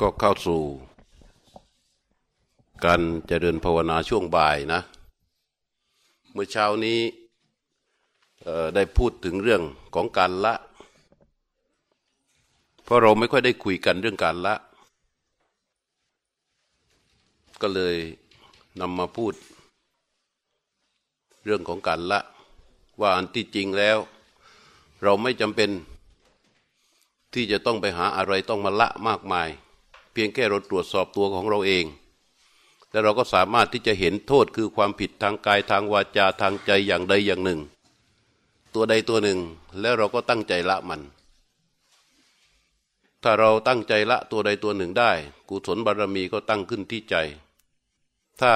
ก็เข้าสู่การเจริญภาวนาช่วงบ่ายนะ เมื่อเช้านี้ได้พูดถึงเรื่องของการละ เพราะเราไม่ค่อยได้คุยกันเรื่องการละ ก็เลยนำมาพูด เรื่องของการละ ว่าอันที่จริงแล้ว เราไม่จำเป็นที่จะต้องไปหาอะไรต้องมาละมากมาย พียงแค่เราตรวจสอบตัวของเราเองแล้วเราก็สามารถที่จะเห็นโทษคือความผิดทางกายทางวาจาทางใจอย่างใดอย่างหนึ่ง ตัวใดตัวหนึ่ง แล้วเราก็ตั้งใจละมัน ถ้าเราตั้งใจละตัวใดตัวหนึ่งได้ กุศลบารมีก็ตั้งขึ้นที่ใจ ถ้า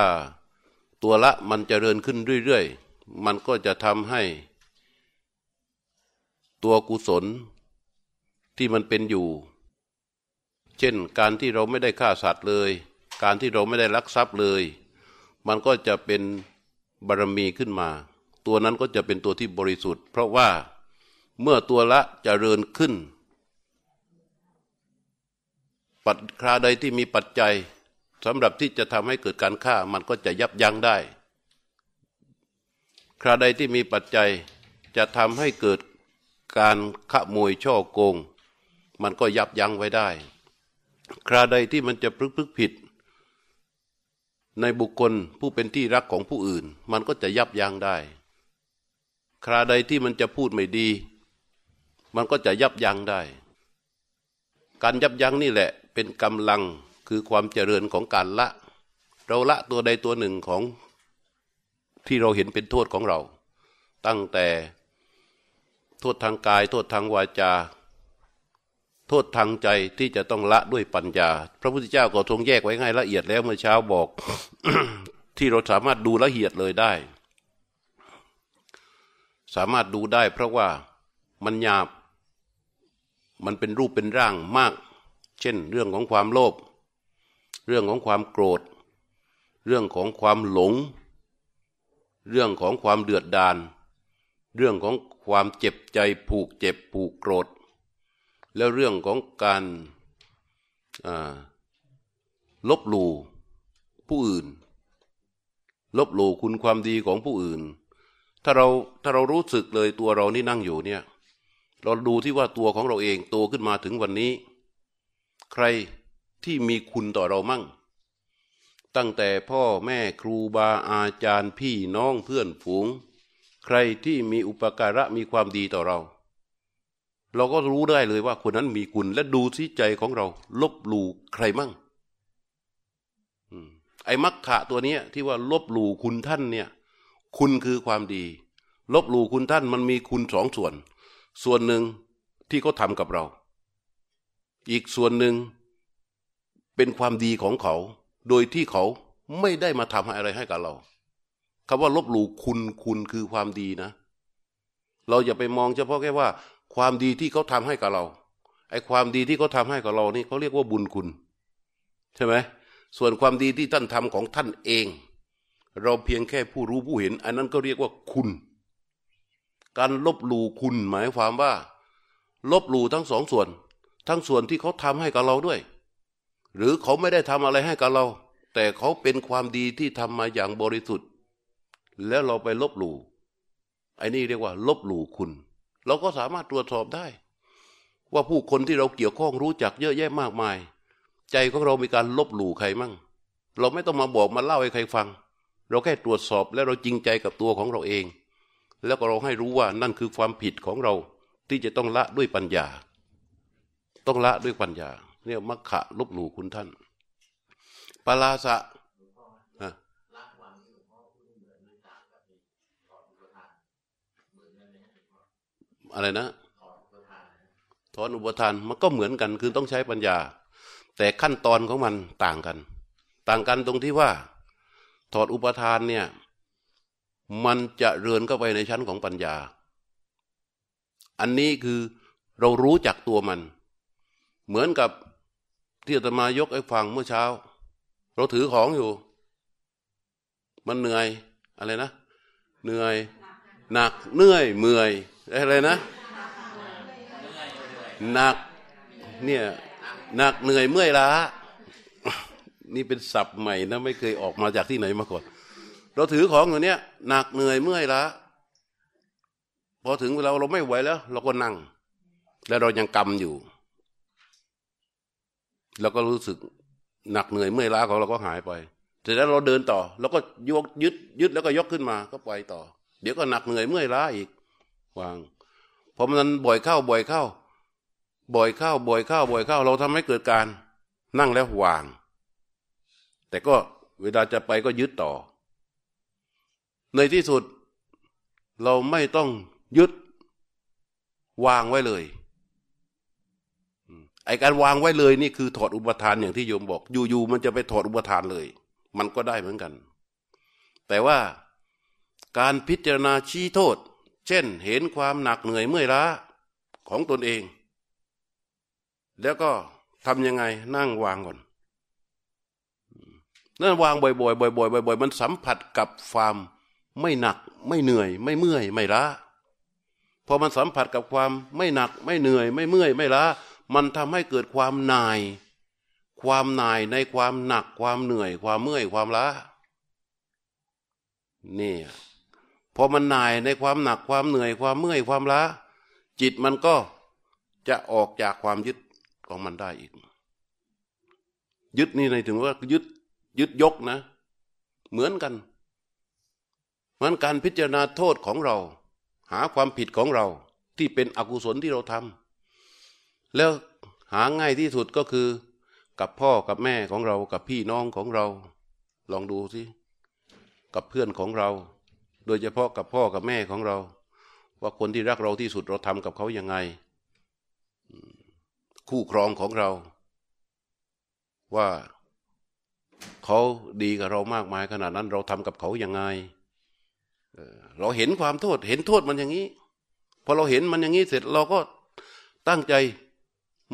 ตัวละมันจเจริญขึ้นเรื่อยๆ มันก็จะทำให้ ตัวกุศลที่มันเป็นอยู่ เช่นการที่เราไม่ได้ฆ่าสัตว์เลย การที่เราไม่ได้ลักทรัพย์เลย มันก็จะเป็นบารมีขึ้นมา ตัวนั้นก็จะเป็นตัวที่บริสุทธิ์ เพราะว่าเมื่อตัวละจะเริญขึ้น ปัจคราใดที่มีปัจจัยสำหรับที่จะทำให้เกิดการฆ่ามันก็จะยับยั้งได้ คราใดที่มีปัจจัยจะทำให้เกิดการขโมยช่อโกง มันก็ยับยั้งไว้ได้ คราใดที่มันจะพลึกพลึกผิด ในบุคคลผู้เป็นที่รักของผู้อื่น มันก็จะยับยั้งได้ คราใดที่มันจะพูดไม่ดี มันก็จะยับยั้งได้ การยับยั้งนี่แหละเป็นกำลังคือความเจริญของการละ เราละตัวใดตัวหนึ่งของที่เราเห็นเป็นโทษของเรา ตั้งแต่โทษทางกาย โทษทางวาจา โทษทางใจที่จะต้องละด้วยปัญญา พระพุทธเจ้าก็ทรงแยกไว้ง่ายละเอียดแล้วเมื่อเช้าบอก ที่เราสามารถดูละเอียดเลยได้ สามารถดูได้เพราะว่ามันหยาบ มันเป็นรูปเป็นร่างมาก เช่น เรื่องของความโลภเรื่องของความโกรธ เรื่องของความหลง เรื่องของความเดือดดาลเรื่องของความเจ็บใจผูกเจ็บผูกโกรธ แล้วเรื่องของการลบหลู่ผู้อื่น ลบหลู่คุณความดีของผู้อื่น ถ้าเราถ้าเรารู้สึกเลยตัวเรานี่นั่งอยู่เนี่ย เราดูที่ว่าตัวของเราเองโตขึ้นมาถึงวันนี้ ใครที่มีคุณต่อเรามั่ง ตั้งแต่พ่อแม่ครูบาอาจารย์พี่น้องเพื่อนฝูง ใครที่มีอุปการะมีความดีต่อเรา เราก็รู้ได้เลยว่าคนนั้นมีคุณ และดูที่ใจของเรา ลบหลู่ใครมั่งไอ้มักขะตัวเนี้ย ที่ว่าลบหลู่คุณท่านเนี่ย คุณคือความดี ลบหลู่คุณท่านมันมีคุณสองส่วน ส่วนหนึ่งที่เขาทากับเรา อีกส่วนหนึ่งเป็นความดีของเขา โดยที่เขาไม่ได้มาทำอะไรให้กับเราคำว่าลบหลู่คุณคุณคือความดีนะ เราอย่าไปมองเฉพาะแค่ว่า ความดีที่เขาทาให้กับเราไอ้ความดีที่เขาทาให้กับเรานี่เขาเรียกว่าบุญคุณ ใช่ไหมส่วนความดีที่ท่านทำของท่านเอง เราเพียงแค่ผู้รู้ผู้เห็น อันนั้นก็เรียกว่าคุณ การลบหลู่คุณหมายความว่า ลบหลู่ทั้งสองส่วน ทั้งส่วนที่เขาทำให้กับเราด้วย หรือเขาไม่ได้ทำอะไรให้กับเรา แต่เขาเป็นความดีที่ทำมาอย่างบริสุทธิ์ แล้วเราไปลบหลู่ไอ้นี่เรียกว่า ลบหลู่คุณ เราก็สามารถตรวจสอบได้ ว่าผู้คนที่เราเกี่ยวข้องรู้จักเยอะแยะมากมาย ใจของเรามีการลบหลู่ใครมั่ง เราไม่ต้องมาบอกมาเล่าให้ใครฟัง เราแค่ตรวจสอบและเราจริงใจกับตัวของเราเอง แล้วก็เราให้รู้ว่านั่นคือความผิดของเราที่จะต้องละด้วยปัญญา ต้องละด้วยปัญญา เนี่ยมักขะลบหลู่คุณท่านปลาสะ อะไรนะถอนอุปทานมันก็เหมือนกันคือต้องใช้ปัญญา แต่ขั้นตอนของมันต่างกัน ต่างกันตรงที่ว่า ถอดอุปทานเนี่ย มันจะเรือนเข้าไปในชั้นของปัญญา อันนี้คือเรารู้จักตัวมัน เหมือนกับที่อาตมายกไอ้ฟังเมื่อเช้า เราถือของอยู่ มันเหนื่อยอะไรนะ เหนื่อย หนักเหนื่อยเมื่อย อะไรนะหนักเนี่ยหนักเหนื่อยเมื่อยล้า นี่เป็นศัพท์ใหม่นะไม่เคยออกมาจากที่ไหนมาก่อน เราถือของอยู่เนี้ยหนักเหนื่อยเมื่อยล้าพอถึงเวลาเราไม่ไหวแล้ว เราก็นั่ง แล้วเรายังกำอยู่เราก็รู้สึกหนักเหนื่อยเมื่อยล้าของเราก็หายไปเสร็จแล้วเราเดินต่อเราก็ยกยึดยึดแล้วก็ยกขึ้นมาก็ไปต่อ เดี๋ยวก็หนักเหนื่อยเมื่อยล้าอีก วางพอมันบ่อยเข้าบ่อยเข้า บ่อยเข้าบ่อยเข้าบ่อยเข้า เราทำให้เกิดการนั่งแล้ววาง แต่ก็เวลาจะไปก็ยึดต่อ ในที่สุด เราไม่ต้องยึดวางไว้เลยไอการวางไว้เลยนี่คือถอดอุปทานอย่างที่โยมบอก อยู่ๆมันจะไปถอดอุปทานเลย มันก็ได้เหมือนกัน แต่ว่าการพิจารณาชี้โทษ เช่นเห็นความหนักเหนื่อยเมื่อยล้าของตนเอง แล้วก็ทำยังไงนั่งวางก่อนนั่นวางบ่อยๆบ่อยๆบ่อยๆมันสัมผัสกับความไม่หนัก ไม่เหนื่อย ไม่เมื่อย ไม่ล้าพอมันสัมผัสกับความไม่หนัก ไม่เหนื่อย ไม่เมื่อย ไม่ล้ามันทำให้เกิดความนาย ความนายในความหนัก ความเหนื่อย ความเมื่อย ความล้านี่ พอมันหน่ายในความหนักความเหนื่อยความเมื่อยความล้า จิตมันก็จะออกจากความยึดของมันได้อีก ยึดนี่ในถึงว่ายึดยึดยกนะ เหมือนกันมันการพิจารณาโทษของเรา หาความผิดของเราที่เป็นอกุศลที่เราทำแล้วหาง่ายที่สุดก็คือ กับพ่อกับแม่ของเรากับพี่น้องของเรา ลองดูสิกับเพื่อนของเรา โดยเฉพาะกับพ่อกับแม่ของเรา ว่าคนที่รักเราที่สุดเราทำกับเขายังไง คู่ครองของเรา ว่าเขาดีกับเรามากมายขนาดนั้น เราทำกับเขายังไงเราเห็นความโทษ เห็นโทษมันอย่างนี้พอเราเห็นมันอย่างนี้เสร็จเราก็ตั้งใจ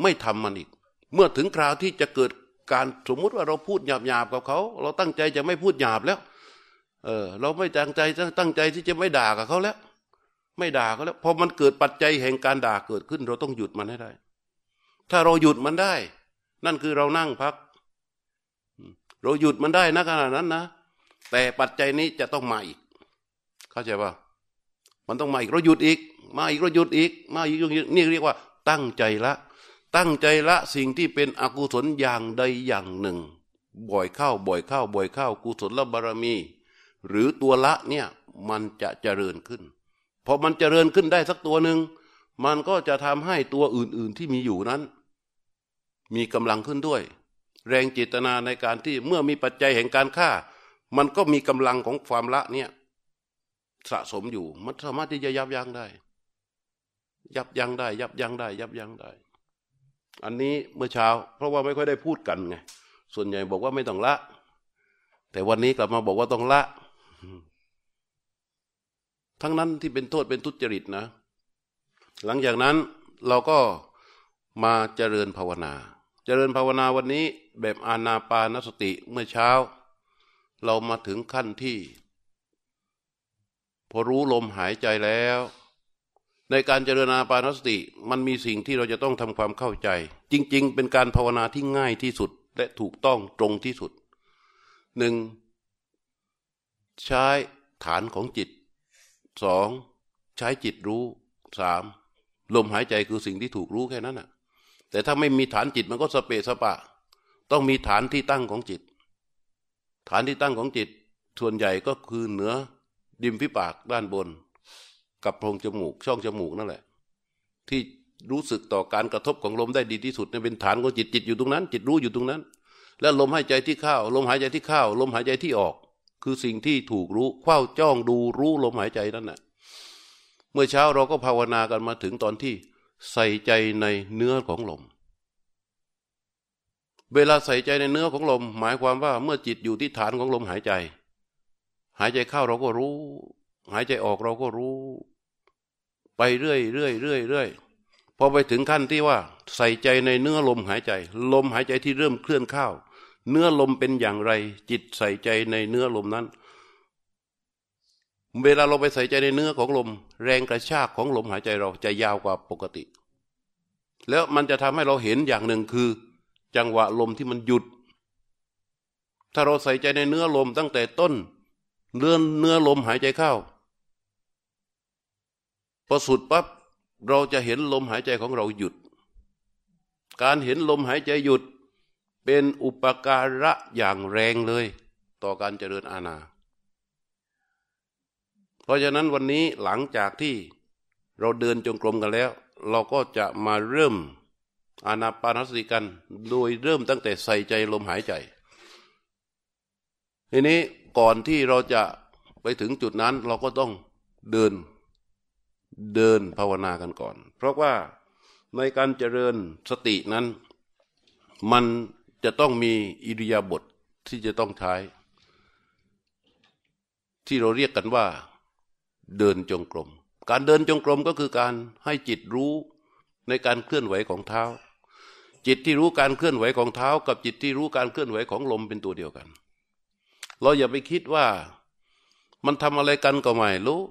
ไม่ทำมันอีก เมื่อถึงคราวที่จะเกิดการสมมุติว่าเราพูดหยาบๆกับเขา เราตั้งใจจะไม่พูดหยาบแล้ว เออ เราไม่ตั้งใจตั้งใจที่จะไม่ด่ากับเขาแล้ว ไม่ด่าเขาแล้วพอมันเกิดปัจจัยแห่งการด่าเกิดขึ้น เราต้องหยุดมันให้ได้ ถ้าเราหยุดมันได้ นั่นคือเรานั่งพัก เราหยุดมันได้นะขนาดนั้นนะแต่ปัจจัยนี้จะต้องมาอีก เข้าใจป่ะมันต้องมาอีกเราหยุดอีก มาอีกเราหยุดอีก มาอีกนี่เรียกว่า ตั้งใจละ ตั้งใจละสิ่งที่เป็นอกุศลอย่างใดอย่างหนึ่ง บ่อยเข้า บ่อยเข้า บ่อยเข้า กุศลบารมี หรือตัวละเนี่ยมันจะเจริญขึ้นพอมันเจริญขึ้นได้สักตัวหนึ่งมันก็จะทำให้ตัวอื่น ๆที่มีอยู่นั้น มีกำลังขึ้นด้วย แรงจิตนาในการที่เมื่อมีปัจจัยแห่งการฆ่า มันก็มีกำลังของความละเนี่ยสะสมอยู่ มันสามารถที่จะยับยั้งได้ ยับยั้งได้ ยับยั้งได้ ยับยั้งได้ อันนี้เมื่อเช้า เพราะว่าไม่ค่อยได้พูดกันไงส่วนใหญ่บอกว่าไม่ต้องละ แต่วันนี้กลับมาบอกว่าต้องละ ทั้งนั้นที่เป็นโทษเป็นทุจริตนะ หลังจากนั้นเราก็มาเจริญภาวนา เจริญภาวนาวันนี้แบบอานาปานสติเมื่อเช้า เรามาถึงขั้นที่ พอรู้ลมหายใจแล้ว ในการเจริญอาปานสติ มันมีสิ่งที่เราจะต้องทำความเข้าใจ จริง ๆ เป็นการภาวนาที่ง่ายที่สุดและถูกต้องตรงที่สุดหนึ่ง ใช้ฐานของจิตสองใช้จิตรู้สามลมหายใจคือสิ่งที่ถูกรู้แค่นั้นน่ะ แต่ถ้าไม่มีฐานจิตมันก็สเปสปะ ต้องมีฐานที่ตั้งของจิต ฐานที่ตั้งของจิต ส่วนใหญ่ก็คือเหนือดิมพิปากด้านบน กับโพรงจมูกช่องจมูกนั่นแหละ ที่รู้สึกต่อการกระทบของลมได้ดีที่สุดนี่เป็นฐานของจิตจิตอยู่ตรงนั้น จิตรู้อยู่ตรงนั้น แล้วลมหายใจที่เข้าลมหายใจที่เข้าลมหายใจที่ออก คือสิ่งที่ถูกรู้เฝ้าจ้องดูรู้ลมหายใจนั่นแหละเมื่อเช้าเราก็ภาวนากันมาถึงตอนที่ใส่ใจในเนื้อของลม เวลาใส่ใจในเนื้อของลม หมายความว่าเมื่อจิตอยู่ที่ฐานของลมหายใจ หายใจเข้าเราก็รู้ หายใจออกเราก็รู้ ไปเรื่อยเรื่อยเรื่อยเรื่อยพอไปถึงขั้นที่ว่า ใส่ใจในเนื้อลมหายใจ ลมหายใจที่เริ่มเคลื่อนเข้า เนื้อลมเป็นอย่างไร จิตใส่ใจในเนื้อลมนั้น เวลาเราไปใส่ใจในเนื้อของลม แรงกระชากของลมหายใจเราจะยาวกว่าปกติ แล้วมันจะทำให้เราเห็นอย่างหนึ่งคือ จังหวะลมที่มันหยุด ถ้าเราใส่ใจในเนื้อลมตั้งแต่ต้นเลื่อนเนื้อลมหายใจเข้าพอสุดปั๊บเราจะเห็นลมหายใจของเราหยุด การเห็นลมหายใจหยุด เป็นอุปการะอย่างแรงเลย ต่อการเจริญอาณา เพราะฉะนั้นวันนี้หลังจากที่เราเดินจงกรมกันแล้ว เราก็จะมาเริ่มอานาปานสติกัน โดยเริ่มตั้งแต่ใส่ใจลมหายใจ ทีนี้ก่อนที่เราจะไปถึงจุดนั้นเราก็ต้องเดินเดินภาวนากันก่อน เพราะว่าในการเจริญสตินั้น มัน จะต้องมีอิริยาบถทที่จะต้องใช้ ที่เราเรียกกันว่า เดินจงกรม การเดินจงกรมก็คือการให้จิตรู้ในการเคลื่อนไหวของเท้า จิตที่รู้การเคลื่อนไหวของเท้า กับจิตที่รู้การเคลื่อนไหวของลมเป็นตัวเดียวกัน เราอย่าไปคิดว่ามันทำอะไรกันก็ไม่รู้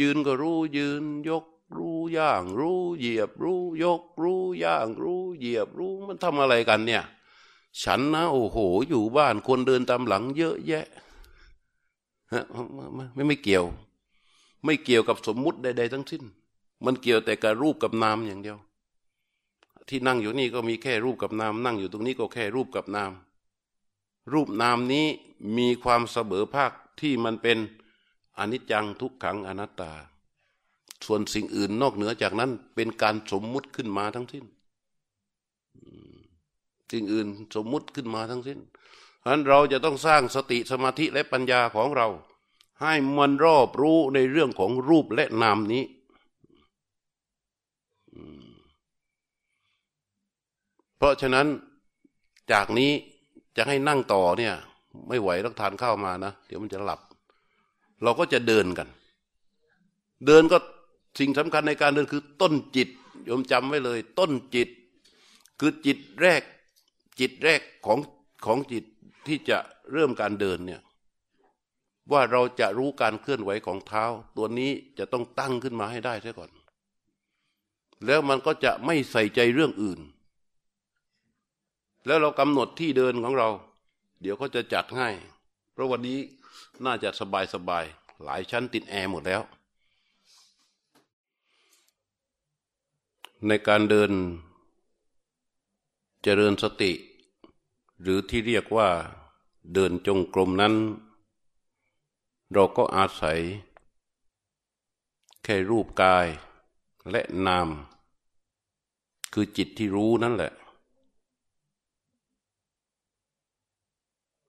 ยืนก็รู้ยืนยกรู้ย่าง รู้เหยียบรู้ยกรู้ย่าง รู้เหยียบรู้มันทำอะไรกันเนี่ย ฉันนะโอ้โห อยู่บ้านคนเดินตามหลังเยอะแยะฮะไม่ไม่เกี่ยว ไม่เกี่ยวกับสมมุติใด ๆ ทั้งสิ้น มันเกี่ยวแต่กับรูปกับนามอย่างเดียว ที่นั่งอยู่นี่ก็มีแค่รูปกับนาม นั่งอยู่ตรงนี้ก็แค่รูปกับนาม รูปนามนี้มีความเสมอภาคที่มันเป็นอนิจจังทุกขังอนัตตา ส่วนสิ่งอื่นนอกเหนือจากนั้นเป็นการสมมุติขึ้นมาทั้งสิ้น สิ่งอื่นสมมุติขึ้นมาทั้งสิ้นเพราะนั้นเราจะต้องสร้างสติสมาธิและปัญญาของเรา ให้มันรอบรู้ในเรื่องของรูปและนามนี้เพราะฉะนั้นจากนี้จะให้นั่งต่อเนี่ย ไม่ไหวต้องทานข้าวมานะเดี๋ยวมันจะหลับ เราก็จะเดินกัน เดินก็สิ่งสำคัญในการเดินคือต้นจิตโยมจำไว้เลย ต้นจิต คือจิตแรก จิตแรกของของจิตที่จะเริ่มการเดินเนี่ยว่าเราจะรู้การเคลื่อนไหวของเท้า ตัวนี้จะต้องตั้งขึ้นมาให้ได้ใช่ก่อน แล้วมันก็จะไม่ใส่ใจเรื่องอื่น แล้วเรากำหนดที่เดินของเรา เดี๋ยวเขาจะจัดให้ เพราะวันนี้น่าจะสบายสบายหลายชั้นติดแอร์หมดแล้ว ในการเดิน เจริญสติ หรือที่เรียกว่าเดินจงกรมนั้น เราก็อาศัย แค่รูปกายและนาม คือจิตที่รู้นั่นแหละ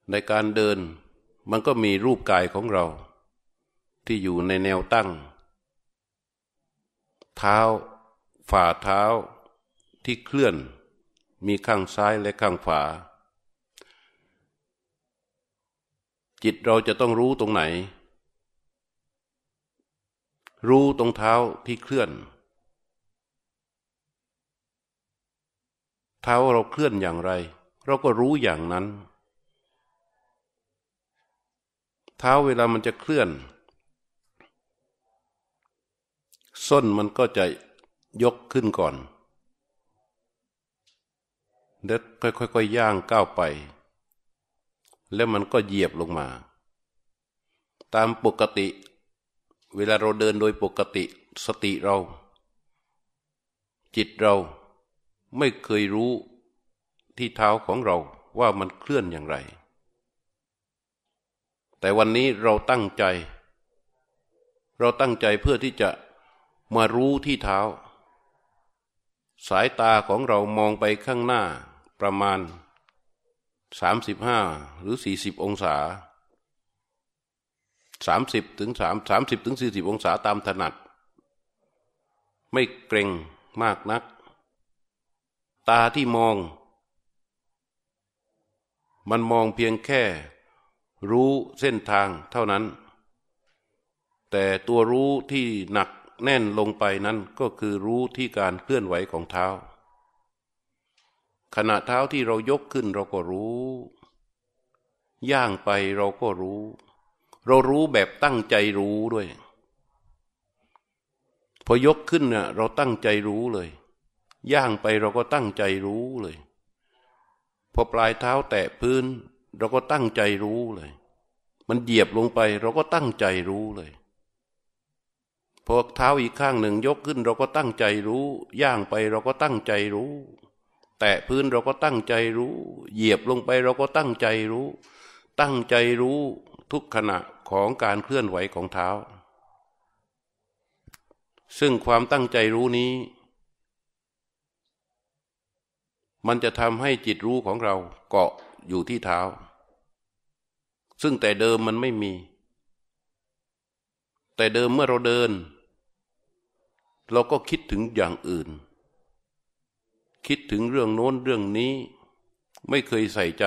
ในการเดินมันก็มีรูปกายของเรา ที่อยู่ในแนวตั้ง เท้า ฝ่าเท้าที่เคลื่อน มีข้างซ้ายและข้างขวา จิตเราจะต้องรู้ตรงไหน รู้ตรงเท้าที่เคลื่อน เท้าเราเคลื่อนอย่างไร เราก็รู้อย่างนั้น เท้าเวลามันจะเคลื่อนส้นมันก็จะยกขึ้นก่อน เด็ดค่อยๆย่างก้าวไป แล้วมันก็เหยียบลงมา ตามปกติ เวลาเราเดินโดยปกติสติเรา จิตเราไม่เคยรู้ที่เท้าของเราว่ามันเคลื่อนอย่างไร แต่วันนี้เราตั้งใจ เราตั้งใจเพื่อที่จะมารู้ที่เท้า สายตาของเรามองไปข้างหน้า ประมาณสามสิบห้าหรือสี่สิบองศาสามสิบถึงสามสามสิบถึงสี่สิบองศาตามถนัด ไม่เกรงมากนัก ตาที่มอง มันมองเพียงแค่รู้เส้นทางเท่านั้น แต่ตัวรู้ที่หนักแน่นลงไปนั้นก็คือรู้ที่การเคลื่อนไหวของเท้า ขณะเท้าที่เรายกขึ้นเราก็รู้ ย่างไปเราก็รู้ เรารู้แบบตั้งใจรู้ด้วย พอยกขึ้นเนี่ยเราตั้งใจรู้เลย ย่างไปเราก็ตั้งใจรู้เลย พอปลายเท้าแตะพื้น เราก็ตั้งใจรู้เลย มันเหยียบลงไปเราก็ตั้งใจรู้เลยพอเท้าอีกข้างหนึ่งยกขึ้นเราก็ตั้งใจรู้ ย่างไปเราก็ตั้งใจรู้ แตะพื้นเราก็ตั้งใจรู้ เหยียบลงไปเราก็ตั้งใจรู้ ตั้งใจรู้ทุกขณะของการเคลื่อนไหวของเท้า ซึ่งความตั้งใจรู้นี้ มันจะทำให้จิตรู้ของเราเกาะอยู่ที่เท้า ซึ่งแต่เดิมมันไม่มี แต่เดิมเมื่อเราเดิน เราก็คิดถึงอย่างอื่น คิดถึงเรื่องโน้นเรื่องนี้ ไม่เคยใส่ใจ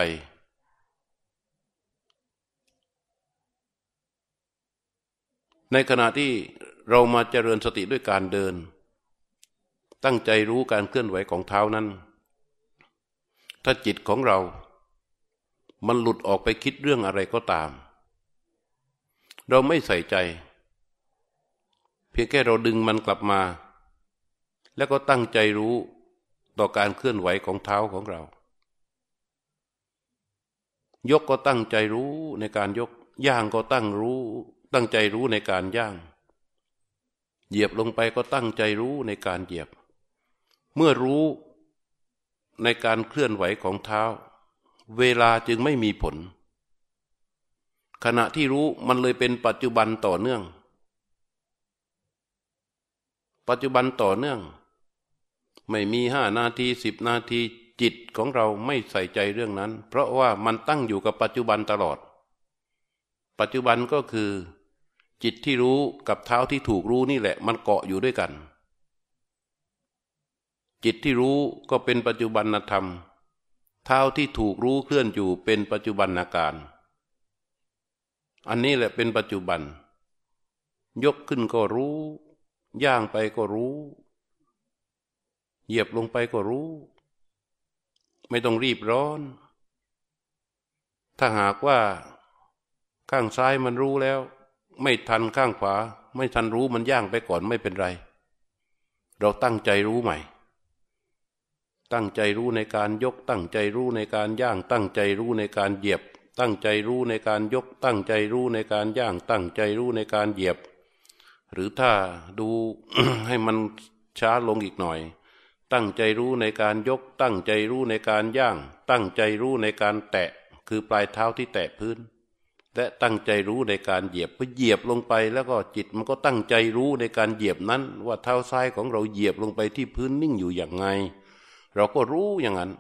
ในขณะที่เรามาเจริญสติด้วยการเดิน ตั้งใจรู้การเคลื่อนไหวของเท้านั้น ถ้าจิตของเรา มันหลุดออกไปคิดเรื่องอะไรก็ตาม เราไม่ใส่ใจ เพียงแค่เราดึงมันกลับมา แล้วก็ตั้งใจรู้ ต่อการเคลื่อนไหวของเท้าของเรา ยกก็ตั้งใจรู้ในการยก ย่างก็ตั้งรู้ ตั้งใจรู้ในการย่าง เหยียบลงไปก็ตั้งใจรู้ในการเหยียบ เมื่อรู้ในการเคลื่อนไหวของเท้า เวลาจึงไม่มีผล ขณะที่รู้มันเลยเป็นปัจจุบันต่อเนื่อง ปัจจุบันต่อเนื่อง ไม่มีห้านาทีสิบนาทีจิตของเราไม่ใส่ใจเรื่องนั้น เพราะว่ามันตั้งอยู่กับปัจจุบันตลอด ปัจจุบันก็คือ จิตที่รู้กับเท้าที่ถูกรู้นี่แหละ มันเกาะอยู่ด้วยกัน จิตที่รู้ก็เป็นปัจจุบันธรรม เท้าที่ถูกรู้เคลื่อนอยู่เป็นปัจจุบันอาการ อันนี้แหละเป็นปัจจุบัน ยกขึ้นก็รู้ ย่างไปก็รู้ เหยียบลงไปก็รู้ ไม่ต้องรีบร้อน ถ้าหากว่าข้างซ้ายมันรู้แล้ว ไม่ทันข้างขวา ไม่ทันรู้มันย่างไปก่อนไม่เป็นไร เราตั้งใจรู้ใหม่ ตั้งใจรู้ในการยก ตั้งใจรู้ในการย่าง ตั้งใจรู้ในการเหยียบ ตั้งใจรู้ในการยก ตั้งใจรู้ในการย่าง ตั้งใจรู้ในการเหยียบ หรือถ้าดูให้มันช้าลงอีกหน่อย ตั้งใจรู้ในการยก ตั้งใจรู้ในการย่าง ตั้งใจรู้ในการแตะ คือปลายเท้าที่แตะพื้น และตั้งใจรู้ในการเหยียบพอเหยียบลงไป แล้วก็จิตมันก็ตั้งใจรู้ในการเหยียบนั้น ว่าเท้าซ้ายของเราเหยียบลงไปที่พื้นนิ่งอยู่อย่างไง เราก็รู้อย่างนั้น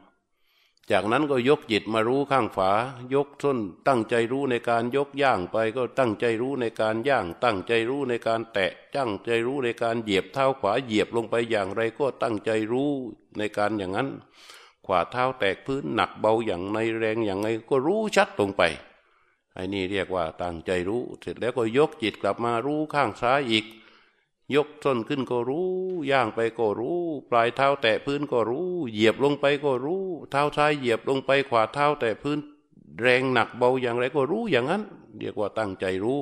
จากนั้นก็ยกจิตมารู้ข้างฝา ยกส้นตั้งใจรู้ในการยกย่างไปก็ตั้งใจรู้ในการย่าง ตั้งใจรู้ในการแตะตั้งใจรู้ในการเหยียบเท้าขวาเหยียบลงไปอย่างไรก็ตั้งใจรู้ในการอย่างนั้น ขวาเท้าแตกพื้นหนักเบาอย่างในแรงอย่างไรก็รู้ชัดลงไปไอ้นี่เรียกว่าตั้งใจรู้ เสร็จแล้วก็ยกจิตกลับมารู้ข้างซ้ายอีก ยกต้นขึ้นก็รู้ ย่างไปก็รู้ ปลายเท้าแตะพื้นก็รู้ เหยียบลงไปก็รู้ เท้าซ้ายเหยียบลงไปขวาเท้าแตะพื้น แรงหนักเบาอย่างไรก็รู้อย่างนั้นเรียกว่าตั้งใจรู้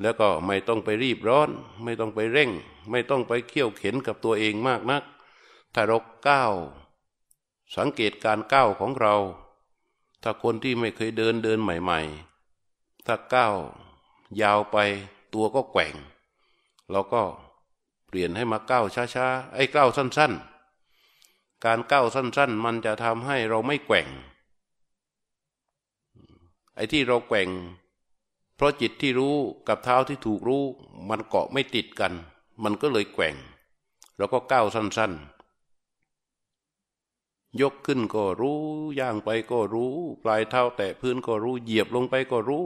แล้วก็ไม่ต้องไปรีบร้อน ไม่ต้องไปเร่ง ไม่ต้องไปเขี่ยวเข็นกับตัวเองมากนักถ้าเราก้าวสังเกตการก้าวของเรา ถ้าคนที่ไม่เคยเดินเดินใหม่ ๆ ถ้าก้าวยาวไปตัวก็แกว่ง เราก็เปลี่ยนให้มาก้าวช้าๆไอ้ก้าวสั้น ๆ การก้าวสั้น ๆ มันจะทำให้เราไม่แกว่ง ไอ้ที่เราแกว่ง เพราะจิตที่รู้กับเท้าที่ถูกรู้ มันเกาะไม่ติดกัน มันก็เลยแกว่งเราก็ก้าวสั้น ๆยกขึ้นก็รู้ ย่างไปก็รู้ ปลายเท้าแตะพื้นก็รู้ เหยียบลงไปก็รู้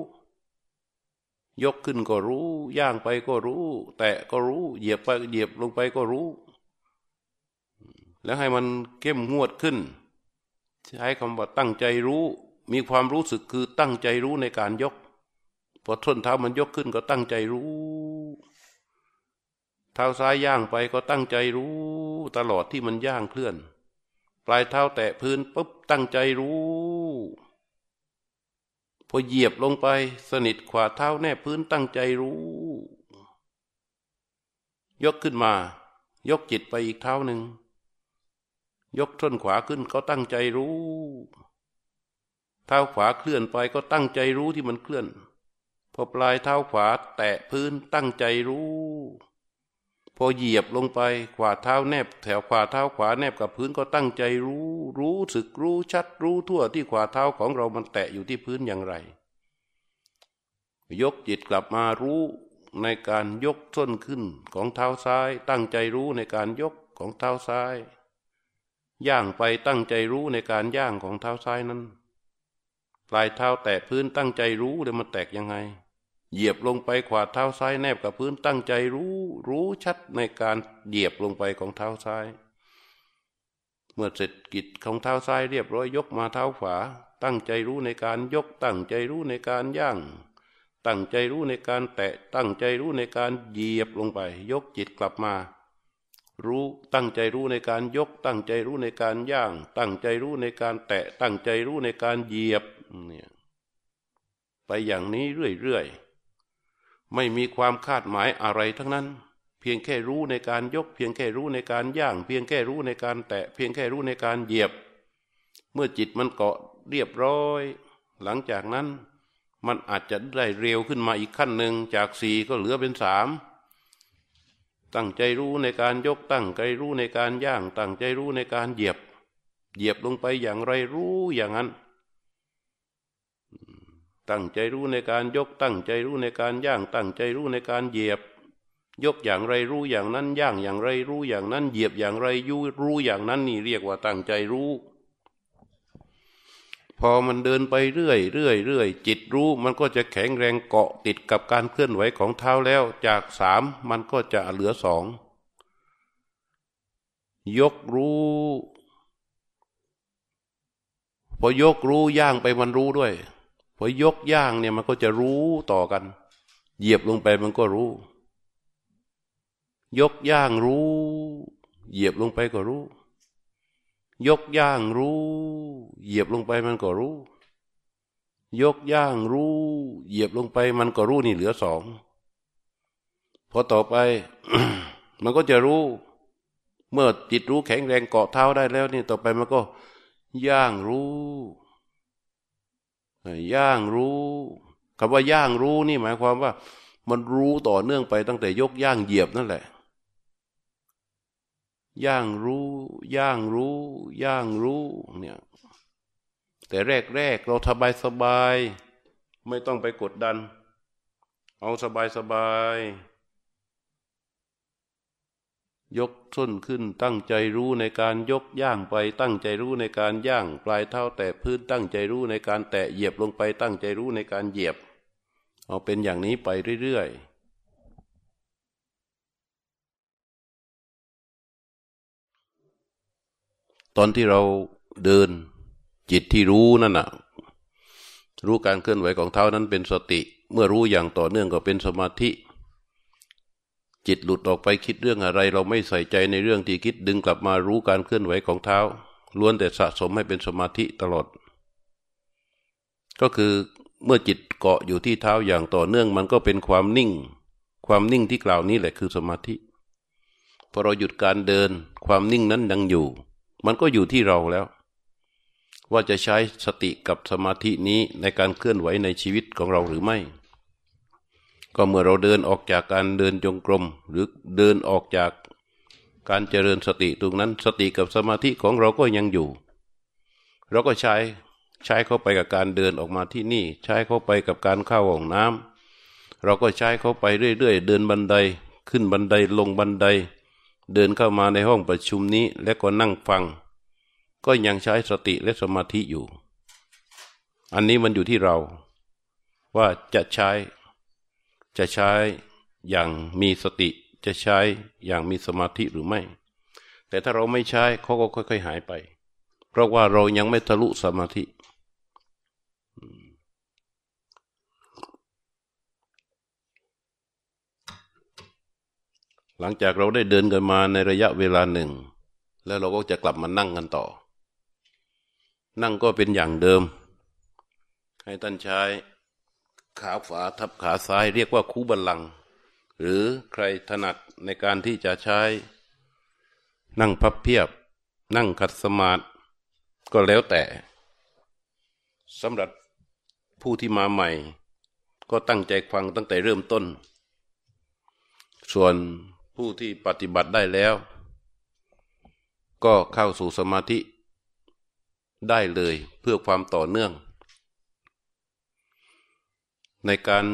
ยกขึ้นก็รู้ ย่างไปก็รู้ แตะก็รู้ เหยียบไปเหยียบลงไปก็รู้ แล้วให้มันเข้มงวดขึ้น ใช้คำว่าตั้งใจรู้ มีความรู้สึกคือตั้งใจรู้ในการยก พอท้นเท้ามันยกขึ้นก็ตั้งใจรู้ เท้าซ้ายย่างไปก็ตั้งใจรู้ ตลอดที่มันย่างเคลื่อน ปลายเท้าแตะพื้นปุ๊บตั้งใจรู้ พอเหยียบลงไป สนิทขวาเท้าแน่พื้นตั้งใจรู้ ยกขึ้นมา ยกจิตไปอีกเท้าหนึ่ง ยกส้นขวาขึ้นก็ตั้งใจรู้ เท้าขวาเคลื่อนไปก็ตั้งใจรู้ที่มันเคลื่อน พอปลายเท้าขวาแตะพื้นตั้งใจรู้ พอเหยียบลงไปขวาเท้าแนบ แถวขวาเท้าขวาแนบกับพื้นก็ตั้งใจรู้รู้สึกรู้ชัดรู้ทั่วที่ขวาเท้าของเรามันแตะอยู่ที่พื้นอย่างไร ยกจิตกลับมารู้ในการยกส้นขึ้นของเท้าซ้าย ตั้งใจรู้ในการยกของเท้าซ้าย ย่างไปตั้งใจรู้ในการย่างของเท้าซ้ายนั้น ปลายเท้าแตะพื้นตั้งใจรู้เลยมันแตกยังไง เหยียบลงไปขวาเท้าซ้ายแนบกับพื้นตั้งใจรู้รู้ชัดในการเหยียบลงไปของเท้าซ้าย เมื่อเสร็จกิจของเท้าซ้ายเรียบร้อยยกมาเท้าขวา ตั้งใจรู้ในการยก ตั้งใจรู้ในการย่าง ตั้งใจรู้ในการแตะ ตั้งใจรู้ในการเหยียบลงไป ยกจิตกลับมา รู้ตั้งใจรู้ในการยก ตั้งใจรู้ในการย่าง ตั้งใจรู้ในการแตะ ตั้งใจรู้ในการเหยียบเนี่ยไปอย่างนี้เรื่อยๆ ไม่มีความคาดหมายอะไรทั้งนั้น เพียงแค่รู้ในการยก เพียงแค่รู้ในการย่าง เพียงแค่รู้ในการแตะ เพียงแค่รู้ในการเหยียบ เมื่อจิตมันเกาะเรียบร้อย หลังจากนั้นมันอาจจะได้เร็วขึ้นมาอีกขั้นหนึ่งจากสี่ก็เหลือเป็นสามตั้งใจรู้ในการยกตั้งใจรู้ในการย่าง ตั้งใจรู้ในการเหยียบ เหยียบลงไปอย่างไรรู้อย่างนั้น ตั้งใจรู้ในการยกตั้งใจรู้ในการย่างตั้งใจรู้ในการเหยียบ ยกอย่างไรรู้อย่างนั้นย่างอย่างไรรู้อย่างนั้น เหยียบอย่างไรยูรู้อย่างนั้นนี่เรียกว่าตั้งใจรู้ พอมันเดินไปเรื่อยเรื่อยเรื่อยจิตรู้มันก็จะแข็งแรงเกาะติดกับการเคลื่อนไหวของเท้าแล้วจากสามมันก็จะเหลือสองยกรู้พอยกรู้ย่างไปมันรู้ด้วย พอยกย่างเนี่ยมันก็จะรู้ต่อกัน เหยียบลงไปมันก็รู้ ยกย่างรู้ เหยียบลงไปก็รู้ ยกย่างรู้ เหยียบลงไปมันก็รู้ ยกย่างรู้ เหยียบลงไปมันก็รู้นี่เหลือสองพอต่อไปมันก็จะรู้ เมื่อจิตรู้แข็งแรงเกาะเท้าได้แล้วนี่ต่อไปมันก็ย่างรู้ ย่างรู้คำว่าย่างรู้นี่หมายความว่า มันรู้ต่อเนื่องไปตั้งแต่ยกย่างเหยียบนั่นแหละ ย่างรู้ย่างรู้ย่างรู้เนี่ยแต่แรกแรกเราสบายสบาย ไม่ต้องไปกดดัน เอาสบายสบาย ยกส้นขึ้นตั้งใจรู้ในการยกย่างไป ตั้งใจรู้ในการย่าง ปลายเท้าแตะพื้นตั้งใจรู้ในการแตะเหยียบลงไป ตั้งใจรู้ในการเหยียบ เอาเป็นอย่างนี้ไปเรื่อยๆ ตอนที่เราเดินจิตที่รู้นั่นน่ะ รู้การเคลื่อนไหวของเท้านั้นเป็นสติ เมื่อรู้อย่างต่อเนื่องก็เป็นสมาธิ จิตหลุดออกไปคิดเรื่องอะไร เราไม่ใส่ใจในเรื่องที่คิดดึงกลับมารู้การเคลื่อนไหวของเท้า ล้วนแต่สะสมให้เป็นสมาธิตลอด ก็คือเมื่อจิตเกาะอยู่ที่เท้าอย่างต่อเนื่องมันก็เป็นความนิ่ง ความนิ่งที่กล่าวนี้แหละคือสมาธิพอเราหยุดการเดิน ความนิ่งนั้นยังอยู่ มันก็อยู่ที่เราแล้ว ว่าจะใช้สติกับสมาธินี้ในการเคลื่อนไหวในชีวิตของเราหรือไม่ ก็เมื่อเราเดินออกจากการเดินจงกรม หรือเดินออกจากการเจริญสติตรงนั้น สติกับสมาธิของเราก็ยังอยู่ เราก็ใช้ใช้เข้าไปกับการเดินออกมาที่นี่ ใช้เข้าไปกับการเข้าห้องน้ำเราก็ใช้เข้าไปเรื่อยๆ เดินบันไดขึ้นบันไดลงบันได เดินเข้ามาในห้องประชุมนี้และก็นั่งฟัง ก็ยังใช้สติและสมาธิอยู่ อันนี้มันอยู่ที่เรา ว่าจะใช้ จะใช้อย่างมีสติ จะใช้อย่างมีสมาธิหรือไม่ แต่ถ้าเราไม่ใช้เขาก็ค่อยๆหายไป เพราะว่าเรายังไม่ทะลุสมาธิหลังจากเราได้เดินกันมาในระยะเวลาหนึ่ง แล้วเราก็จะกลับมานั่งกันต่อ นั่งก็เป็นอย่างเดิม ให้ท่านใช้ ขาขวาทับขาซ้ายเรียกว่าคูบัลลัง หรือใครถนัดในการที่จะใช้ นั่งพับเพียบ นั่งขัดสมาธิก็แล้วแต่สำหรับผู้ที่มาใหม่ ก็ตั้งใจฟังตั้งแต่เริ่มต้น ส่วนผู้ที่ปฏิบัติได้แล้ว ก็เข้าสู่สมาธิได้เลยเพื่อความต่อเนื่อง ในการ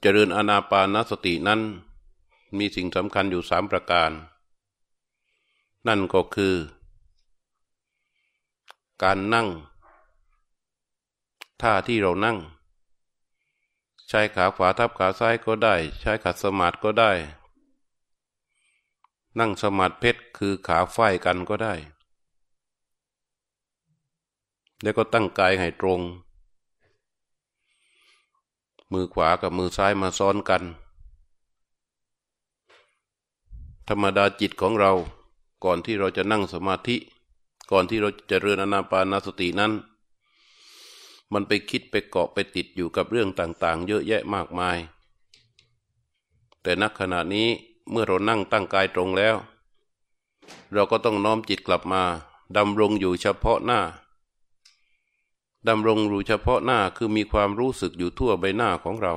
เจริญอานาปานสตินั้น มีสิ่งสำคัญอยู่สามประการ นั่นก็คือ การนั่ง ท่าที่เรานั่ง ใช้ขาขวาทับขาซ้ายก็ได้ ใช้ขัดสมาธิก็ได้ นั่งสมาธิเพชรคือขาฝ้ายกันก็ได้ แล้วก็ตั้งกายให้ตรง มือขวากับมือซ้ายมาซ้อนกัน ธรรมดาจิตของเราก่อนที่เราจะนั่งสมาธิ ก่อนที่เราจะเริญอนาปานาสตินั้น มันไปคิดไปเกาะไปติดอยู่กับเรื่องต่าง ๆ เยอะแยะมากมาย แต่นักขณะนี้เมื่อเรานั่งตั้งกายตรงแล้ว เราก็ต้องน้อมจิตกลับมาดำรงอยู่เฉพาะหน้า ดำรงอยู่เฉพาะหน้าคือมีความรู้สึกอยู่ทั่วใบหน้าของเรา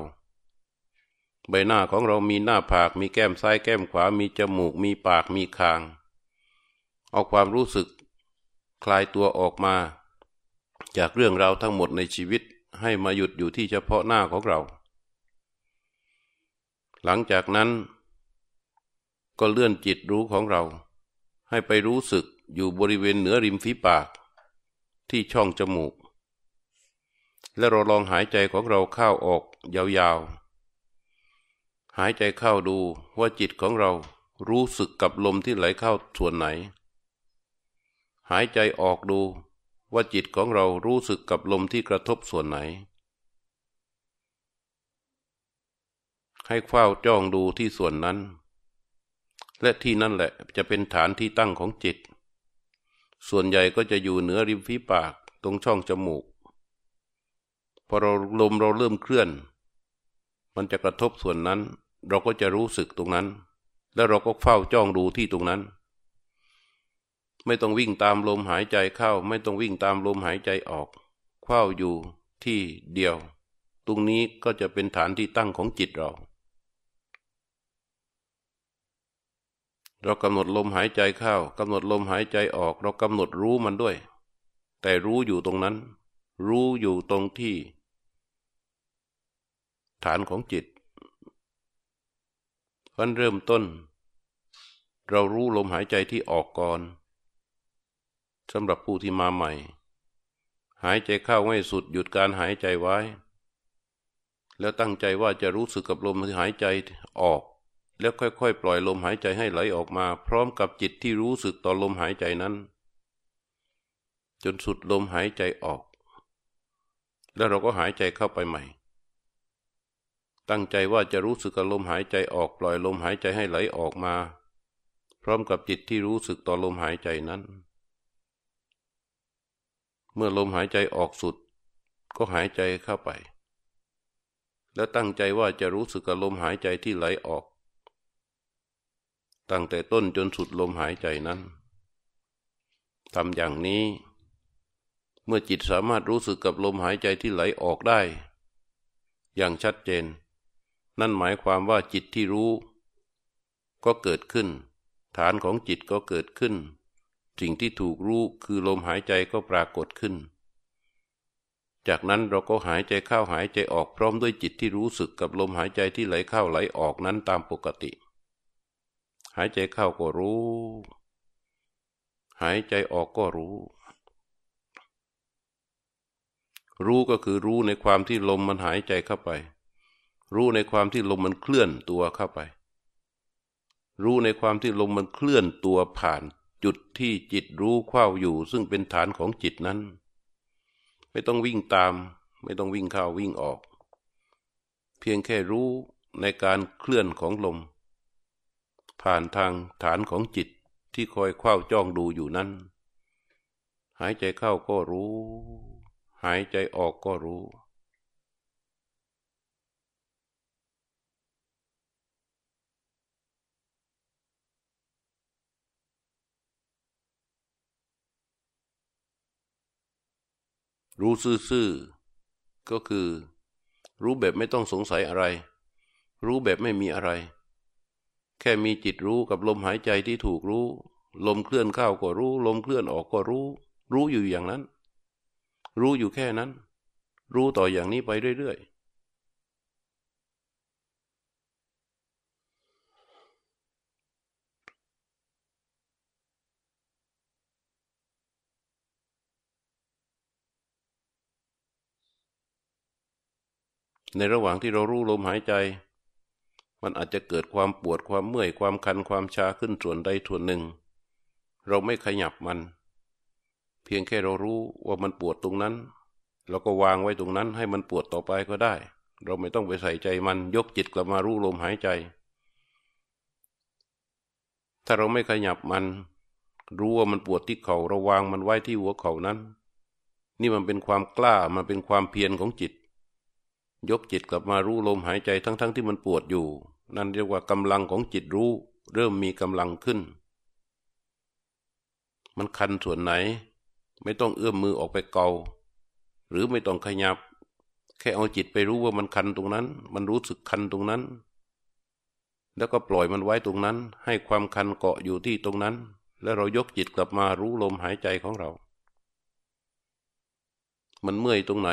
ใบหน้าของเรามีหน้าผาก มีแก้มซ้ายแก้มขวา มีจมูก มีปาก มีคาง เอาความรู้สึก คลายตัวออกมา จากเรื่องราวทั้งหมดในชีวิตให้มาหยุดอยู่ที่เฉพาะหน้าของเรา หลังจากนั้น ก็เลื่อนจิตรู้ของเรา ให้ไปรู้สึกอยู่บริเวณเหนือริมฝีปาก ที่ช่องจมูก และเราลองหายใจของเราเข้าออกยาวๆ หายใจเข้าดูว่าจิตของเรารู้สึกกับลมที่ไหลเข้าส่วนไหน หายใจออกดูว่าจิตของเรารู้สึกกับลมที่กระทบส่วนไหน ให้เฝ้าจ้องดูที่ส่วนนั้น และที่นั่นแหละจะเป็นฐานที่ตั้งของจิต ส่วนใหญ่ก็จะอยู่เหนือริมฝีปากตรงช่องจมูก พอเราลมเราเริ่มเคลื่อน มันจะกระทบส่วนนั้น เราก็จะรู้สึกตรงนั้น แล้วเราก็เฝ้าจ้องดูที่ตรงนั้น ไม่ต้องวิ่งตามลมหายใจเข้า ไม่ต้องวิ่งตามลมหายใจออกเฝ้าอยู่ที่เดียว ตรงนี้ก็จะเป็นฐานที่ตั้งของจิตเรา เรากำหนดลมหายใจเข้ากำหนดลมหายใจออก เรากำหนดรู้มันด้วย แต่รู้อยู่ตรงนั้นรู้อยู่ตรงที่ ฐานของจิตวันเริ่มต้น เรารู้ลมหายใจที่ออกก่อนสำหรับผู้ที่มาใหม่ หายใจเข้าให้สุดหยุดการหายใจไว้ แล้วตั้งใจว่าจะรู้สึกกับลมหายใจออก แล้วค่อยๆ ปล่อยลมหายใจให้ไหลออกมา พร้อมกับจิตที่รู้สึกต่อลมหายใจนั้น จนสุดลมหายใจออก แล้วเราก็หายใจเข้าไปใหม่ ตั้งใจว่าจะรู้สึกกับลมหายใจออกปล่อยลมหายใจให้ไหลออกมา พร้อมกับจิตที่รู้สึกต่อลมหายใจนั้น เมื่อลมหายใจออกสุด ก็หายใจเข้าไป แล้วตั้งใจว่าจะรู้สึกกับลมหายใจที่ไหลออก ตั้งแต่ต้นจนสุดลมหายใจนั้นทำอย่างนี้ เมื่อจิตสามารถรู้สึกกับลมหายใจที่ไหลออกได้ อย่างชัดเจน นั่นหมายความว่าจิตที่รู้ ก็เกิดขึ้น ฐานของจิตก็เกิดขึ้น สิ่งที่ถูกรู้คือลมหายใจก็ปรากฏขึ้น จากนั้นเราก็หายใจเข้าหายใจออกพร้อมด้วยจิตที่รู้สึกกับลมหายใจที่ไหลเข้าไหลออกนั้นตามปกติ หายใจเข้าก็รู้ หายใจออกก็รู้รู้ก็คือรู้ในความที่ลมมันหายใจเข้าไป รู้ในความที่ลมมันเคลื่อนตัวเข้าไป รู้ในความที่ลมมันเคลื่อนตัวผ่าน จุดที่จิตรู้เข้าอยู่ ซึ่งเป็นฐานของจิตนั้น ไม่ต้องวิ่งตาม ไม่ต้องวิ่งเข้าวิ่งออก เพียงแค่รู้ในการเคลื่อนของลม ผ่านทางฐานของจิตที่คอยเข้าจ้องดูอยู่นั้น หายใจเข้าก็รู้ หายใจออกก็รู้ รู้ซื่อๆก็คือ รู้แบบไม่ต้องสงสัยอะไร รู้แบบไม่มีอะไร แค่มีจิตรู้กับลมหายใจที่ถูกรู้ ลมเคลื่อนเข้าก็รู้ ลมเคลื่อนออกก็รู้ รู้อยู่อย่างนั้น รู้อยู่แค่นั้น รู้ต่ออย่างนี้ไปเรื่อยๆ ในระหว่างที่เรารู้ลมหายใจ มันอาจจะเกิดความปวดความเมื่อยความคันความชาขึ้นส่วนใดส่วนหนึ่ง เราไม่ขยับมัน เพียงแค่เรารู้ว่ามันปวดตรงนั้น เราก็วางไว้ตรงนั้นให้มันปวดต่อไปก็ได้ เราไม่ต้องไปใส่ใจมันยกจิตกลับมารู้ลมหายใจ ถ้าเราไม่ขยับมัน รู้ว่ามันปวดที่เขา่าเราวางมันไว้ที่หัวเข่านั้น นี่มันเป็นความกล้ามันเป็นความเพียรของจิต ยกจิตกลับมารู้ลมหายใจทั้งๆทที่มันปวดอยู่ นั่นเรียกว่ากำลังของจิตรู้ เริ่มมีกำลังขึ้น มันคันส่วนไหน ไม่ต้องเอื้อมมือออกไปเกา หรือไม่ต้องขยับ แค่เอาจิตไปรู้ว่ามันคันตรงนั้น มันรู้สึกคันตรงนั้น แล้วก็ปล่อยมันไว้ตรงนั้น ให้ความคันเกาะอยู่ที่ตรงนั้น แล้วเรายกจิตกลับมารู้ลมหายใจของเรา มันเมื่อยตรงไหน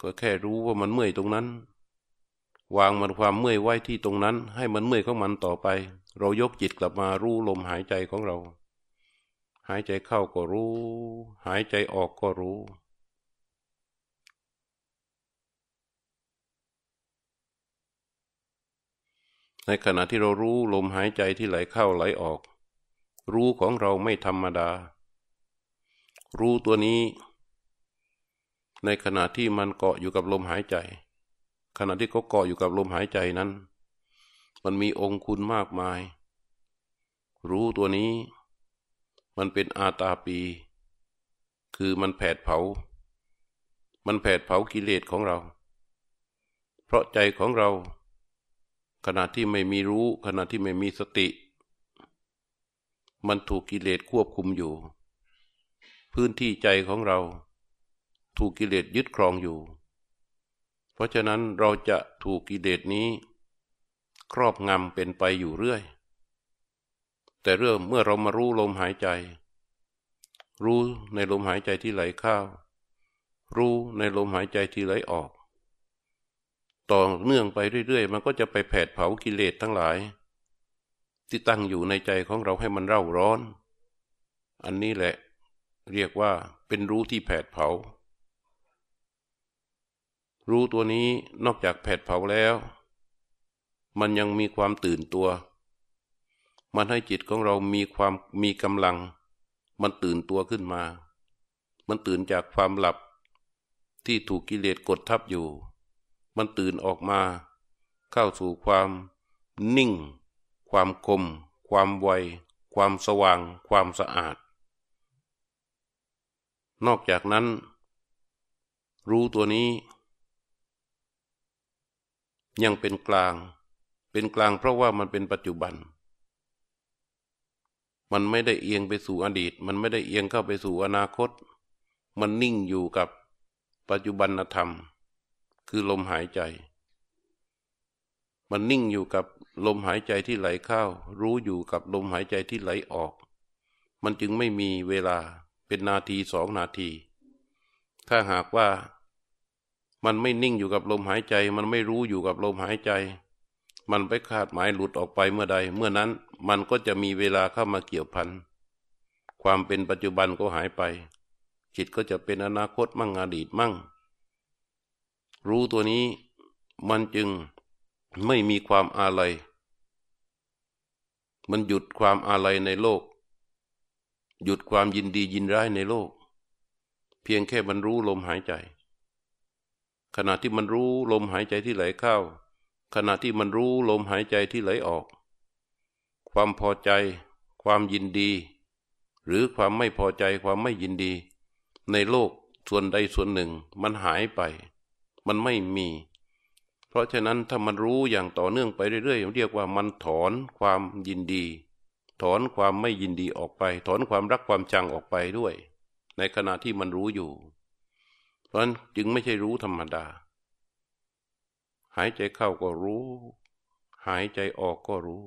ก็แค่รู้ว่ามันเมื่อยตรงนั้น วางมันความเมื่อยไว้ที่ตรงนั้น ให้มันเมื่อยของมันต่อไป เรายกจิตกลับมารู้ลมหายใจของเรา หายใจเข้าก็รู้ หายใจออกก็รู้ในขณะที่เรารู้ลมหายใจที่ไหลเข้าไหลออก รู้ของเราไม่ธรรมดา รู้ตัวนี้ ในขณะที่มันเกาะอยู่กับลมหายใจ ขณะที่เขาเกาะอยู่กับลมหายใจนั้น มันมีองค์คุณมากมาย รู้ตัวนี้ มันเป็นอาตาปี คือมันแผดเผา มันแผดเผากิเลสของเรา เพราะใจของเรา ขณะที่ไม่มีรู้ ขณะที่ไม่มีสติ มันถูกกิเลสควบคุมอยู่ พื้นที่ใจของเรา ถูกกิเลสยึดครองอยู่ เพราะฉะนั้นเราจะถูกกิเลสนี้ ครอบงำเป็นไปอยู่เรื่อย แต่เรื่องเมื่อเรามารู้ลมหายใจ รู้ในลมหายใจที่ไหลเข้ารู้ในลมหายใจที่ไหลออก ต่อเนื่องไปเรื่อยๆ มันก็จะไปแผดเผากิเลสทั้งหลาย ที่ตั้งอยู่ในใจของเราให้มันเร่าร้อน อันนี้แหละเรียกว่าเป็นรู้ที่แผดเผา รู้ตัวนี้นอกจากแผดเผาแล้ว มันยังมีความตื่นตัว มันให้จิตของเรามีความมีกำลัง มันตื่นตัวขึ้นมา มันตื่นจากความหลับ ที่ถูกกิเลสกดทับอยู่ มันตื่นออกมา เข้าสู่ความนิ่ง ความคม ความไว ความสว่าง ความสะอาด นอกจากนั้น รู้ตัวนี้ ยังเป็นกลาง เป็นกลางเพราะว่ามันเป็นปัจจุบัน มันไม่ได้เอียงไปสู่อดีต มันไม่ได้เอียงเข้าไปสู่อนาคต มันนิ่งอยู่กับปัจจุบันธรรม คือลมหายใจ มันนิ่งอยู่กับลมหายใจที่ไหลเข้า รู้อยู่กับลมหายใจที่ไหลออก มันจึงไม่มีเวลาเป็นนาทีสองนาที ถ้าหากว่า มันไม่นิ่งอยู่กับลมหายใจ มันไม่รู้อยู่กับลมหายใจ มันไปคาดหมายหลุดออกไปเมื่อใด เมื่อนั้นมันก็จะมีเวลาเข้ามาเกี่ยวพัน ความเป็นปัจจุบันก็หายไป จิตก็จะเป็นอนาคตมั่งอดีตมั่ง รู้ตัวนี้มันจึงไม่มีความอาลัย มันหยุดความอาลัยในโลก หยุดความยินดียินร้ายในโลก เพียงแค่มันรู้ลมหายใจ ขณะที่มันรู้ลมหายใจที่ไหลเข้า ขณะที่มันรู้ลมหายใจที่ไหลออก ความพอใจ ความยินดี หรือความไม่พอใจความไม่ยินดี ในโลกส่วนใดส่วนหนึ่งมันหายไป มันไม่มี เพราะฉะนั้นถ้ามันรู้อย่างต่อเนื่องไปเรื่อยๆเรียกว่ามันถอนความยินดี ถอนความไม่ยินดีออกไป ถอนความรักความชังออกไปด้วย ในขณะที่มันรู้อยู่ เพราะนั้นจึงไม่ใช่รู้ธรรมดา หายใจเข้าก็รู้ หายใจออกก็รู้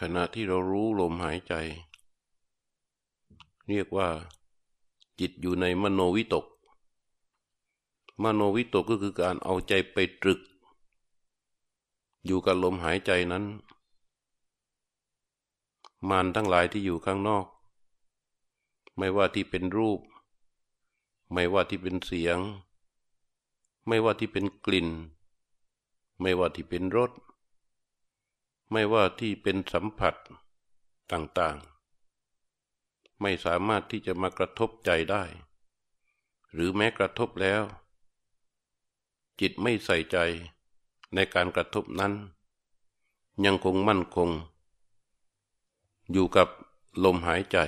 ขณะที่เรารู้ลมหายใจ เรียกว่า จิตอยู่ในมโนวิตก มโนวิตกก็คือการเอาใจไปตรึก อยู่กับลมหายใจนั้น มานทั้งหลายที่อยู่ข้างนอก ไม่ว่าที่เป็นรูป ไม่ว่าที่เป็นเสียง ไม่ว่าที่เป็นกลิ่น ไม่ว่าที่เป็นรส ไม่ว่าที่เป็นสัมผัสต่างๆ ไม่สามารถที่จะมากระทบใจได้ หรือแม้กระทบแล้ว จิตไม่ใส่ใจในการกระทบนั้น ยังคงมั่นคง อยู่กับลมหายใจ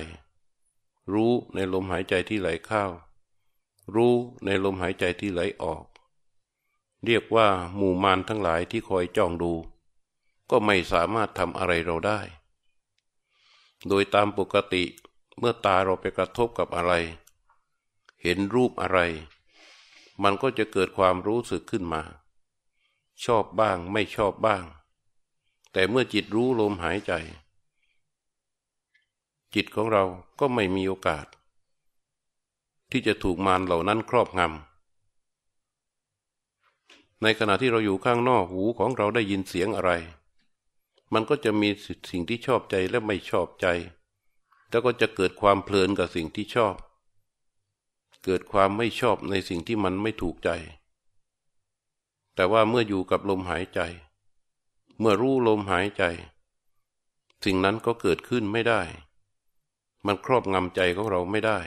รู้ในลมหายใจที่ไหลเข้ารู้ในลมหายใจที่ไหลออก เรียกว่าหมู่มารทั้งหลายที่คอยจ้องดู ก็ไม่สามารถทำอะไรเราได้ โดยตามปกติเมื่อตาเราไปกระทบกับอะไร เห็นรูปอะไร มันก็จะเกิดความรู้สึกขึ้นมา ชอบบ้างไม่ชอบบ้าง แต่เมื่อจิตรู้ลมหายใจ จิตของเราก็ไม่มีโอกาส ที่จะถูกมารเหล่านั้นครอบงำในขณะที่เราอยู่ข้างนอกหูของเราได้ยินเสียงอะไร มันก็จะมีสิ่งที่ชอบใจและไม่ชอบใจ แล้วก็จะเกิดความเพลินกับสิ่งที่ชอบ เกิดความไม่ชอบในสิ่งที่มันไม่ถูกใจ แต่ว่าเมื่ออยู่กับลมหายใจ เมื่อรู้ลมหายใจ สิ่งนั้นก็เกิดขึ้นไม่ได้ มันครอบงำใจของเราไม่ได้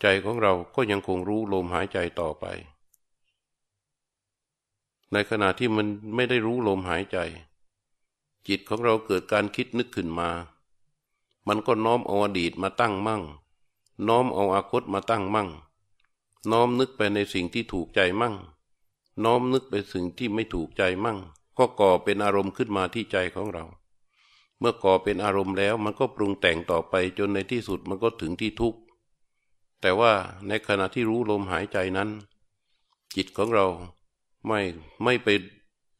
ใจของเราก็ยังคงรู้ลมหายใจต่อไป ในขณะที่มันไม่ได้รู้ลมหายใจ จิตของเราเกิดการคิดนึกขึ้นมา มันก็น้อมเอาอดีตมาตั้งมั่ง น้อมเอาอาคตมาตั้งมั่ง น้อมนึกไปในสิ่งที่ถูกใจมั่ง น้อมนึกไปสิ่งที่ไม่ถูกใจมั่ง ก็ก่อเป็นอารมณ์ขึ้นมาที่ใจของเรา เมื่อก่อเป็นอารมณ์แล้วมันก็ปรุงแต่งต่อไปจนในที่สุดมันก็ถึงที่ทุกข์ แต่ว่าในขณะที่รู้ลมหายใจนั้น จิตของเราไม่ไม่ไป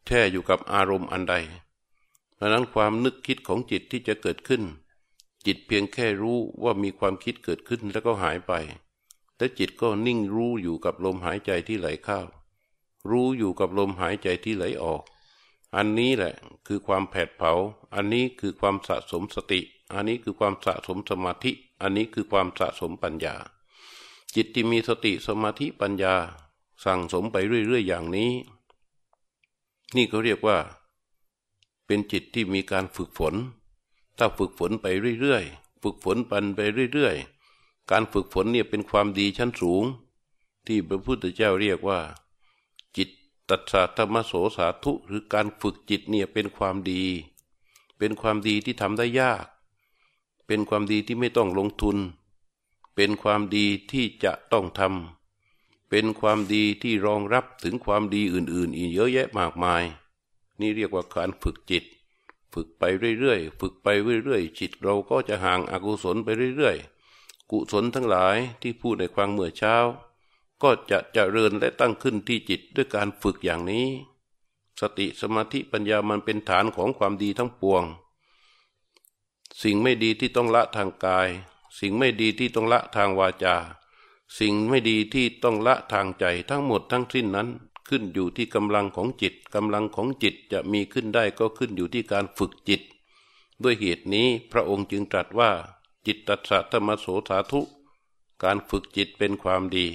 แช่อยู่กับอารมณ์อันใด ดังนั้นความนึกคิดของจิตที่จะเกิดขึ้น จิตเพียงแค่รู้ว่ามีความคิดเกิดขึ้นแล้วก็หายไป และจิตก็นิ่งรู้อยู่กับลมหายใจที่ไหลเข้ารู้อยู่กับลมหายใจที่ไหลออก อันนี้แหละคือความแผดเผา อันนี้คือความสะสมสติ อันนี้คือความสะสมสมาธิ อันนี้คือความสะสมปัญญา จิตที่มีสติสมาธิปัญญา สั่งสมไปเรื่อยๆอย่างนี้ นี่เขาเรียกว่า เป็นจิตที่มีการฝึกฝน ถ้าฝึกฝนไปเรื่อยๆ ฝึกฝนปันไปเรื่อยๆ การฝึกฝนเนี่ยเป็นความดีชั้นสูง ที่พระพุทธเจ้าเรียกว่า จิตตัสสะธรรมโสสาธุ หรือการฝึกจิตเนี่ยเป็นความดี เป็นความดีที่ทำได้ยาก เป็นความดีที่ไม่ต้องลงทุน เป็นความดีที่จะต้องทำเป็นความดีที่รองรับถึงความดีอื่น ๆ อีกเยอะแยะมากมาย นี่เรียกว่าการฝึกจิต ฝึกไปเรื่อยๆ ฝึกไปเรื่อยๆ จิตเราก็จะห่างอากุศลไปเรื่อยๆ กุศลทั้งหลายที่พูดในความเมื่อเช้า ก็จะเจริญและตั้งขึ้นที่จิตด้วยการฝึกอย่างนี้ สติสมาธิปัญญามันเป็นฐานของความดีทั้งปวง สิ่งไม่ดีที่ต้องละทางกาย สิ่งไม่ดีที่ต้องละทางวาจา สิ่งไม่ดีที่ต้องละทางใจทั้งหมดทั้งสิ้นนั้น ขึ้นอยู่ที่กำลังของจิตกำลังของจิตจะมีขึ้นได้ก็ขึ้นอยู่ที่การฝึกจิต ด้วยเหตุนี้พระองค์จึงตรัสว่า จิตตัสสะธรรมโสสาธุ การฝึกจิตเป็นความดี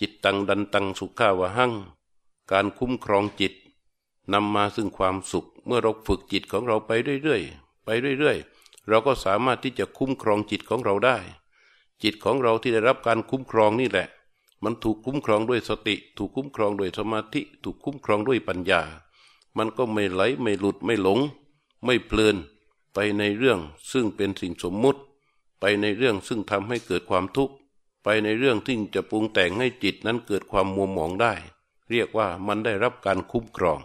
จิตตังดันตังสุขาวหังการคุ้มครองจิตนำมาซึ่งความสุข เมื่อเราฝึกจิตของเราไปเรื่อยๆ ไปเรื่อยๆ เราก็สามารถที่จะคุ้มครองจิตของเราได้ จิตของเราที่ได้รับการคุ้มครองนี่แหละ มันถูกคุ้มครองด้วยสติ ถูกคุ้มครองด้วยสมาธิ ถูกคุ้มครองด้วยปัญญา มันก็ไม่ไหลไม่หลุดไม่หลง ไม่เพลินไปในเรื่องซึ่งเป็นสิ่งสมมุติ ไปในเรื่องซึ่งทำให้เกิดความทุกข์ ไปในเรื่องที่จะปรุงแต่งให้จิตนั้นเกิดความมัวหมองได้ เรียกว่ามันได้รับการคุ้มครอง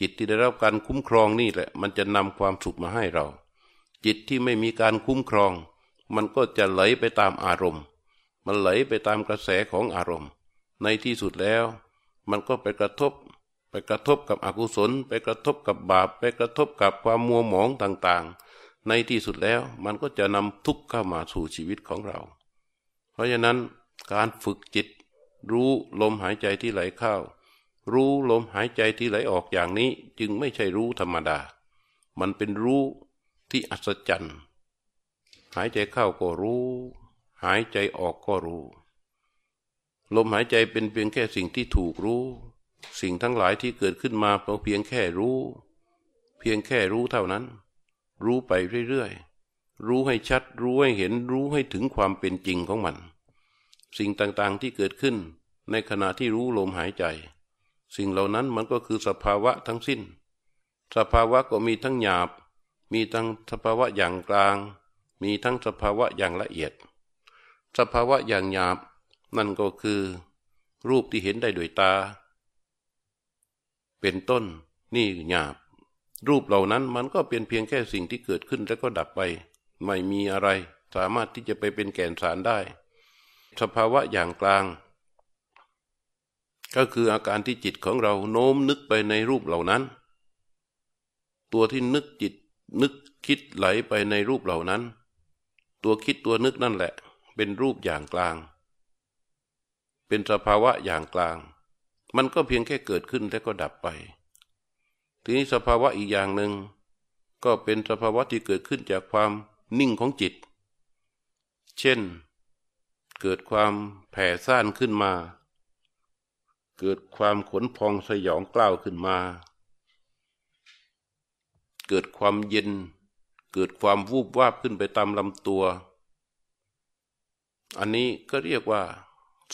จิตที่ได้รับการคุ้มครองนี่แหละ มันจะนำความสุขมาให้เรา จิตที่ไม่มีการคุ้มครอง มันก็จะไหลไปตามอารมณ์ มันไหลไปตามกระแสของอารมณ์ ในที่สุดแล้ว มันก็ไปกระทบ ไปกระทบกับอกุศล ไปกระทบกับบาป ไปกระทบกับความมัวหมองต่างๆ ในที่สุดแล้วมันก็จะนำทุกข์เข้ามาสู่ชีวิตของเรา เพราะฉะนั้นการฝึกจิต รู้ลมหายใจที่ไหลเข้า รู้ลมหายใจที่ไหลออกอย่างนี้จึงไม่ใช่รู้ธรรมดา มันเป็นรู้ที่อัศจรรย์ หายใจเข้าก็รู้ หายใจออกก็รู้ ลมหายใจเป็นเพียงแค่สิ่งที่ถูกรู้ สิ่งทั้งหลายที่เกิดขึ้นมาเพียงแค่รู้ เพียงแค่รู้เท่านั้น รู้ไปเรื่อยๆ รู้ให้ชัด รู้ให้เห็น รู้ให้ถึงความเป็นจริงของมัน สิ่งต่างๆที่เกิดขึ้น ในขณะที่รู้ลมหายใจ สิ่งเหล่านั้นมันก็คือสภาวะทั้งสิ้น สภาวะก็มีทั้งหยาบ มีทั้งสภาวะอย่างกลาง มีทั้งสภาวะอย่างละเอียด สภาวะอย่างหยาบ นั่นก็คือ รูปที่เห็นได้ด้วยตา เป็นต้นนี่หยาบ รูปเหล่านั้นมันก็เป็นเพียงแค่สิ่งที่เกิดขึ้นแล้วก็ดับไป ไม่มีอะไร สามารถที่จะไปเป็นแก่นสารได้ สภาวะอย่างกลาง ก็คืออาการที่จิตของเราโน้มนึกไปในรูปเหล่านั้น ตัวที่นึกจิตนึกคิดไหลไปในรูปเหล่านั้น ตัวคิดตัวนึกนั่นแหละ เป็นรูปอย่างกลาง เป็นสภาวะอย่างกลาง มันก็เพียงแค่เกิดขึ้นแล้วก็ดับไป ทีนี้สภาวะอีกอย่างหนึ่ง ก็เป็นสภาวะที่เกิดขึ้นจากความนิ่งของจิต เช่น เกิดความแผ่ซ่านขึ้นมา เกิดความขนพองสยองกล้าวขึ้นมา เกิดความเย็น เกิดความวูบวาบขึ้นไปตามลำตัว อันนี้ก็เรียกว่า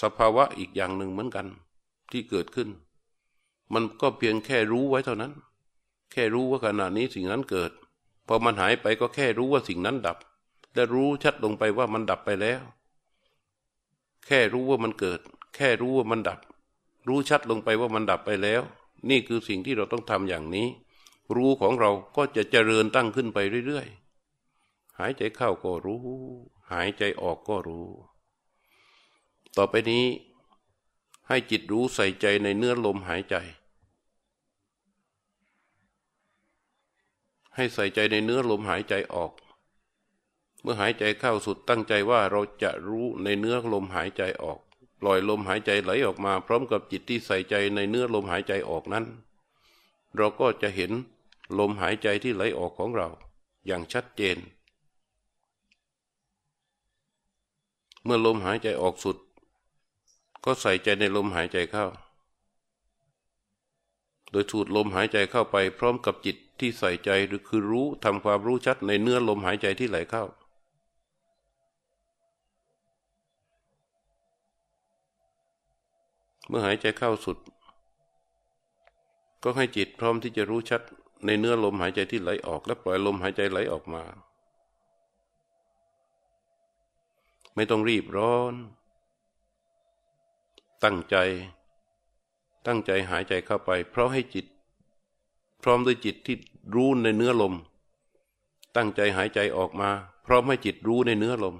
สภาวะอีกอย่างหนึ่งเหมือนกันที่เกิดขึ้น มันก็เพียงแค่รู้ไว้เท่านั้น แค่รู้ว่าขณะนี้สิ่งนั้นเกิด พอมันหายไปก็แค่รู้ว่าสิ่งนั้นดับ และรู้ชัดลงไปว่ามันดับไปแล้ว แค่รู้ว่ามันเกิด แค่รู้ว่ามันดับ รู้ชัดลงไปว่ามันดับไปแล้ว นี่คือสิ่งที่เราต้องทำอย่างนี้ รู้ของเราก็จะเจริญตั้งขึ้นไปเรื่อยๆ หายใจเข้าก็รู้ หายใจออกก็รู้ ต่อไปนี้ให้จิตรู้ใส่ใจในเนื้อลมหายใจ ให้ใส่ใจในเนื้อลมหายใจออก เมื่อหายใจเข้าสุดตั้งใจว่าเราจะรู้ในเนื้อลมหายใจออก ปล่อยลมหายใจไหลออกมา พร้อมกับจิตที่ใส่ใจในเนื้อลมหายใจออกนั้น เราก็จะเห็นลมหายใจที่ไหลออกของเรา อย่างชัดเจน มื่อลมหายใจออกสุด ก็ใส่ใจในลมหายใจเข้า โดยสูดลมหายใจเข้าไป พร้อมกับจิตที่ใส่ใจหรือคือรู้ทำความรู้ชัดในเนื้อลมหายใจที่ไหลเข้า เมื่อหายใจเข้าสุด ก็ให้จิตพร้อมที่จะรู้ชัดในเนื้อลมหายใจที่ไหลออก และปล่อยลมหายใจไหลออกมา ไม่ต้องรีบร้อน ตั้งใจ ตั้งใจหายใจเข้าไป เพราะให้จิต พร้อมด้วยจิตที่รู้ในเนื้อลม ตั้งใจหายใจออกมา พร้อมให้จิตรู้ในเนื้อลม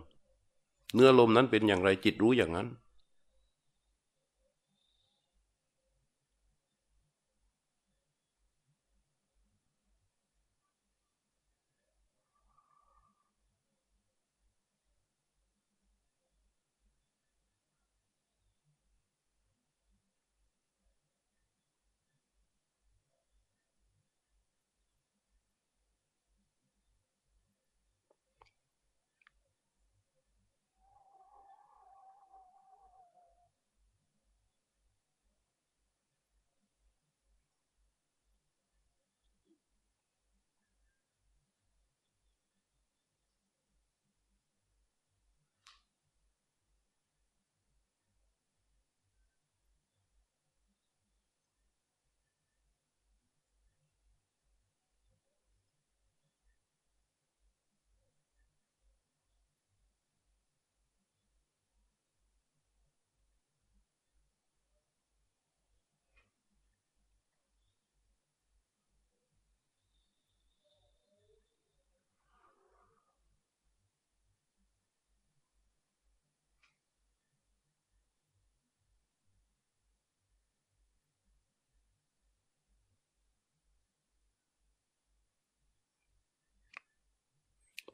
เนื้อลมนั้นเป็นอย่างไรจิตรู้อย่างนั้น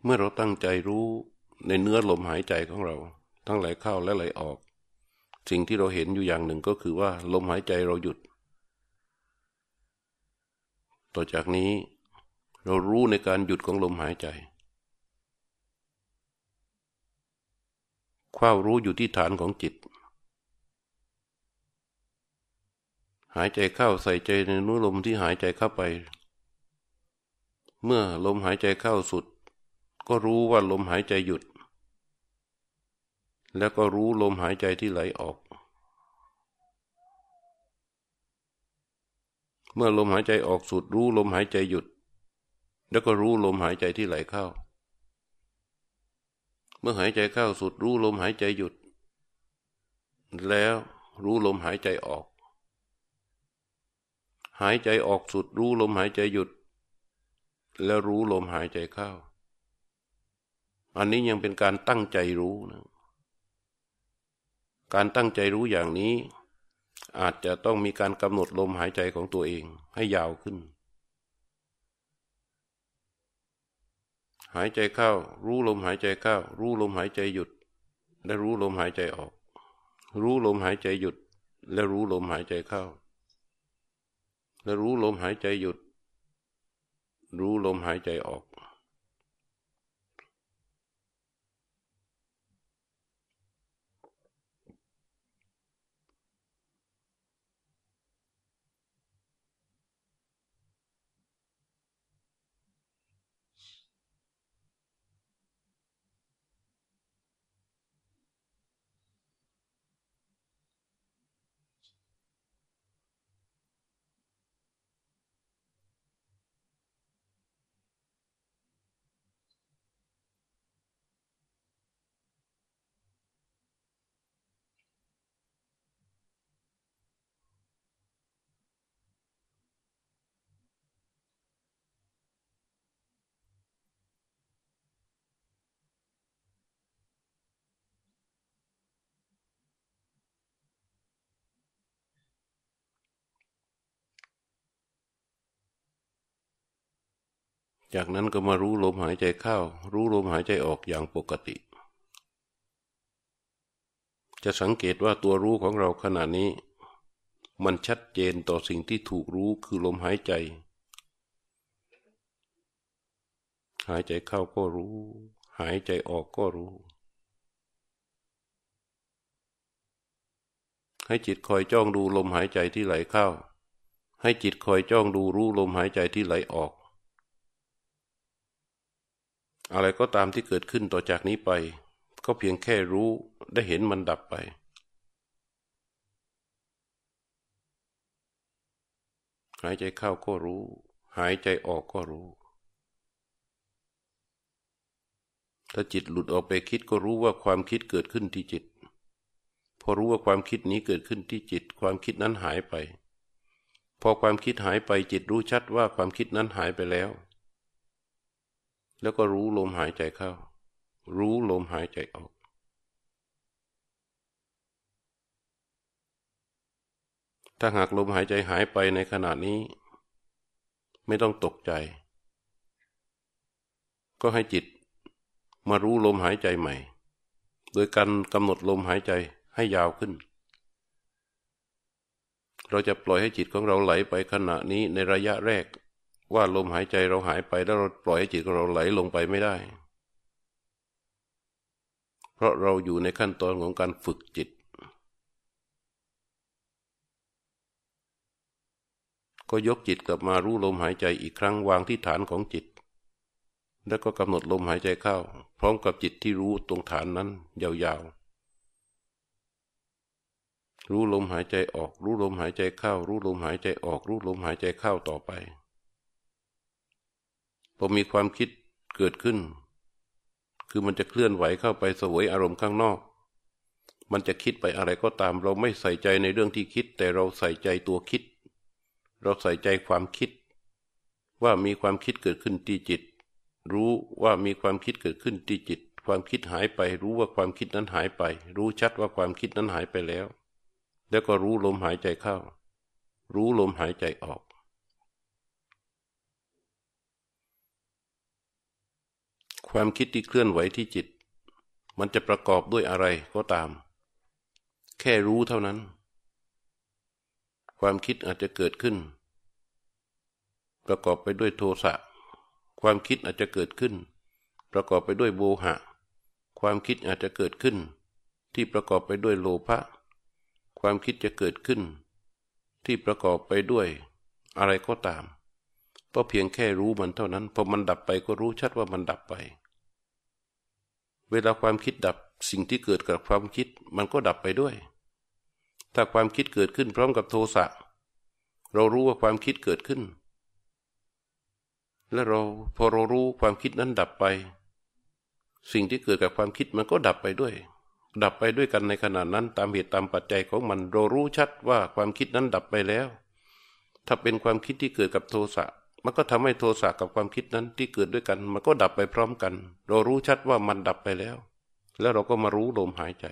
เมื่อเราตั้งใจรู้ในเนื้อลมหายใจของเรา ทั้งไหลเข้าและไหลออก สิ่งที่เราเห็นอยู่อย่างหนึ่งก็คือว่า ลมหายใจเราหยุด ต่อจากนี้เรารู้ในการหยุดของลมหายใจความรู้อยู่ที่ฐานของจิต หายใจเข้าใส่ใจในนู้ลมที่หายใจเข้าไป เมื่อลมหายใจเข้าสุด ก็รู้ว่าลมหายใจหยุด แล้วก็รู้ลมหายใจที่ไหลออก เมื่อลมหายใจออกสุดรู้ลมหายใจหยุด แล้วก็รู้ลมหายใจที่ไหลเข้า เมื่อหายใจเข้าสุดรู้ลมหายใจหยุด แล้วรู้ลมหายใจออก หายใจออกสุดรู้ลมหายใจหยุด แล้วรู้ลมหายใจเข้า อันนี้ยังเป็นการตั้งใจรู้นะการตั้งใจรู้อย่างนี้ อาจจะต้องมีการกำหนดลมหายใจของตัวเองให้ยาวขึ้น หายใจเข้า รู้ลมหายใจเข้า รู้ลมหายใจหยุด และรู้ลมหายใจออก รู้ลมหายใจหยุด และรู้ลมหายใจเข้า และรู้ลมหายใจหยุด รู้ลมหายใจออก จากนั้นก็มารู้ลมหายใจเข้า รู้ลมหายใจออกอย่างปกติ จะสังเกตว่าตัวรู้ของเราขณะนี้ มันชัดเจนต่อสิ่งที่ถูกรู้คือลมหายใจ หายใจเข้าก็รู้ หายใจออกก็รู้ ให้จิตคอยจ้องดูลมหายใจที่ไหลเข้า ให้จิตคอยจ้องดูรู้ลมหายใจที่ไหลออก อะไรก็ตามที่เกิดขึ้นต่อจากนี้ไป ก็เพียงแค่รู้ได้เห็นมันดับไป หายใจเข้าก็รู้ หายใจออกก็รู้ ถ้าจิตหลุดออกไปคิดก็รู้ว่าความคิดเกิดขึ้นที่จิต พอรู้ว่าความคิดนี้เกิดขึ้นที่จิต ความคิดนั้นหายไป พอความคิดหายไปจิตรู้ชัดว่าความคิดนั้นหายไปแล้ว แล้วก็รู้ลมหายใจเข้า รู้ลมหายใจออก ถ้าหากลมหายใจหายไปในขณะนี้ ไม่ต้องตกใจ ก็ให้จิตมารู้ลมหายใจใหม่ โดยการกำหนดลมหายใจให้ยาวขึ้น เราจะปล่อยให้จิตของเราไหลไปขณะนี้ในระยะแรก ว่าลมหายใจเราหายไปแล้วเราปล่อยให้จิตของเราไหลลงไปไม่ได้ เพราะเราอยู่ในขั้นตอนของการฝึกจิต ก็ยกจิตกลับมารู้ลมหายใจอีกครั้งวางที่ฐานของจิต แล้วก็กำหนดลมหายใจเข้า พร้อมกับจิตที่รู้ตรงฐานนั้น ยาวๆรู้ลมหายใจออก รู้ลมหายใจเข้า รู้ลมหายใจออก รู้ลมหายใจเข้าต่อไป พอมีความคิดเกิดขึ้น คือมันจะเคลื่อนไหวเข้าไปสวยอารมณ์ข้างนอก มันจะคิดไปอะไรก็ตาม เราไม่ใส่ใจในเรื่องที่คิด แต่เราใส่ใจตัวคิด เราใส่ใจความคิด ว่ามีความคิดเกิดขึ้นที่จิต รู้ว่ามีความคิดเกิดขึ้นที่จิต ความคิดหายไป รู้ว่าความคิดนั้นหายไป รู้ชัดว่าความคิดนั้นหายไปแล้ว แล้วก็รู้ลมหายใจเข้า รู้ลมหายใจออก ความคิดที่เคลื่อนไหวที่จิต มันจะประกอบด้วยอะไรก็ตาม แค่รู้เท่านั้น ความคิดอาจจะเกิดขึ้น ประกอบไปด้วยโทสะ ความคิดอาจจะเกิดขึ้น ประกอบไปด้วยโบหะ ความคิดอาจจะเกิดขึ้น ที่ประกอบไปด้วยโลภะ ความคิดจะเกิดขึ้น ที่ประกอบไปด้วยอะไรก็ตามก็เพียงแค่รู้มันเท่านั้น พอมันดับไปก็รู้ชัดว่ามันดับไป เวลาความคิดดับสิ่งที่เกิดกับความคิดมันก็ดับไปด้วย ถ้าความคิดเกิดขึ้นพร้อมกับโทสะ เรารู้ว่าความคิดเกิดขึ้น และเราพอเรารู้ความคิดนั้นดับไป สิ่งที่เกิดกับความคิดมันก็ดับไปด้วย ดับไปด้วยกันในขณะนั้น ตามเหตุตามปัจจัยของมัน เรารู้ชัดว่าความคิดนั้นดับไปแล้ว ถ้าเป็นความคิดที่เกิดกับโทสะ มันก็ทำให้โทสะกับความคิดนั้นที่เกิดด้วยกัน มันก็ดับไปพร้อมกัน เรารู้ชัดว่ามันดับไปแล้ว แล้วเราก็มารู้ลมหายใจ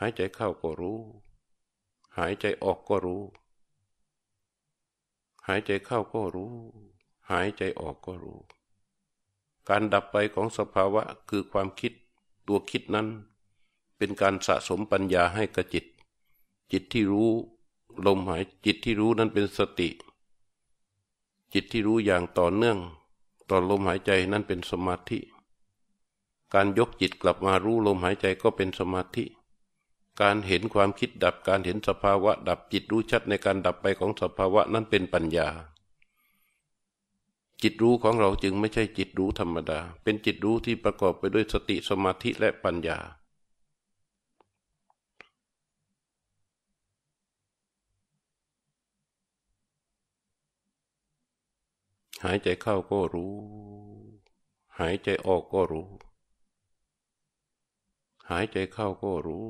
หายใจเข้าก็รู้ หายใจออกก็รู้ หายใจเข้าก็รู้ หายใจออกก็รู้ การดับไปของสภาวะคือความคิดตัวคิดนั้น เป็นการสะสมปัญญาให้กับจิต จิตที่รู้ลมหายจิตที่รู้นั้นเป็นสติ จิตที่รู้อย่างต่อเนื่องต่อลมหายใจนั้นเป็นสมาธิ การยกจิตกลับมารู้ลมหายใจก็เป็นสมาธิ การเห็นความคิดดับการเห็นสภาวะดับจิตรู้ชัดในการดับไปของสภาวะนั้นเป็นปัญญา จิตรู้ของเราจึงไม่ใช่จิตรู้ธรรมดา เป็นจิตรู้ที่ประกอบไปด้วยสติสมาธิและปัญญา หายใจเข้าก็รู้ หายใจออกก็รู้ หายใจเข้าก็รู้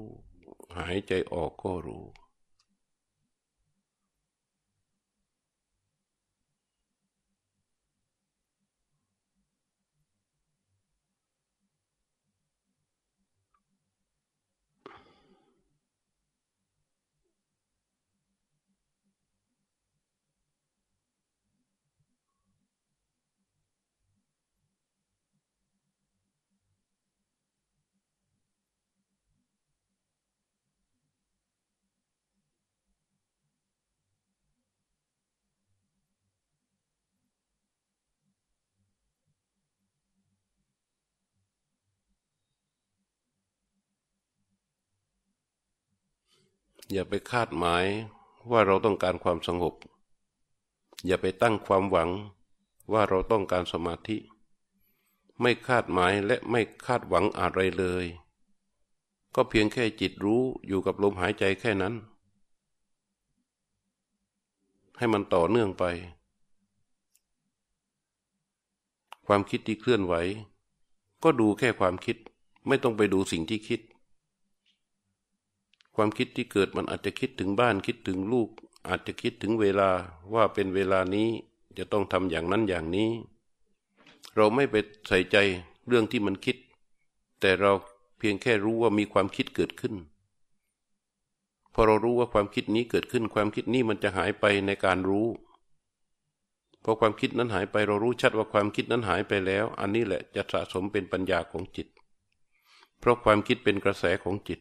หายใจออกก็รู้ อย่าไปคาดหมายว่าเราต้องการความสงบ อย่าไปตั้งความหวังว่าเราต้องการสมาธิ ไม่คาดหมายและไม่คาดหวังอะไรเลย ก็เพียงแค่จิตรู้อยู่กับลมหายใจแค่นั้น ให้มันต่อเนื่องไป ความคิดที่เคลื่อนไหว ก็ดูแค่ความคิด ไม่ต้องไปดูสิ่งที่คิด ความคิดที่เกิดมันอาจจะคิดถึงบ้านคิดถึงลูก อาจจะคิดถึงเวลาว่าเป็นเวลานี้จะต้องทำอย่างนั้นอย่างนี้ เราไม่ไปใส่ใจเรื่องที่มันคิด แต่เราเพียงแค่รู้ว่ามีความคิดเกิดขึ้น พอเรารู้ว่าความคิดนี้เกิดขึ้น ความคิดนี้มันจะหายไปในการรู้ พอความคิดนั้นหายไปเรารู้ชัดว่าความคิดนั้นหายไปแล้ว อันนี้แหละจะสะสมเป็นปัญญาของจิต เพราะความคิดเป็นกระแสของจิต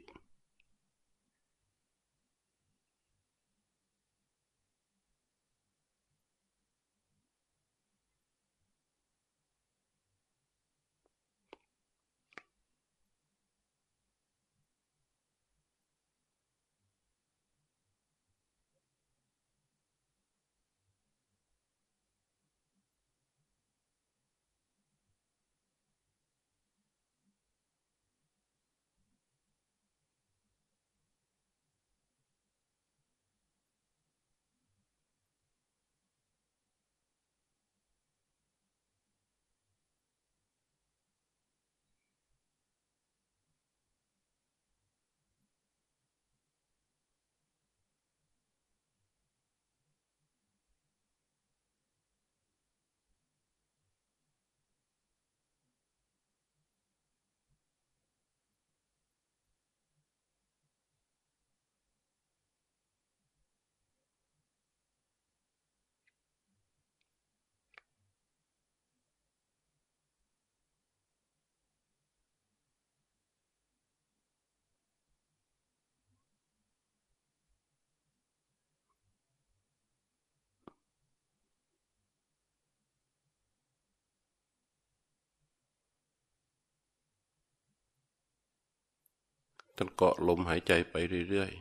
ท่านเกาะลมหายใจไปเรื่อย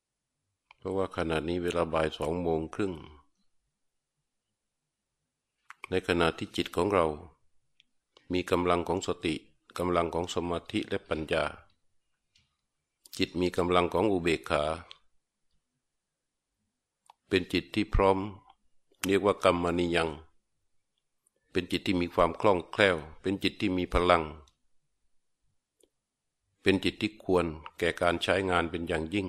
ๆ เพราะว่าขณะนี้เวลาบ่ายสองโมงครึ่ง ในขณะที่จิตของเรา มีกำลังของสติกำลังของสมาธิและปัญญา จิตมีกำลังของอุเบกขา เป็นจิตที่พร้อม เรียกว่ากรรมนิยัง เป็นจิตที่มีความคล่องแคล่ว เป็นจิตที่มีพลัง เป็นจิตที่ควรแก่การใช้งานเป็นอย่างยิ่ง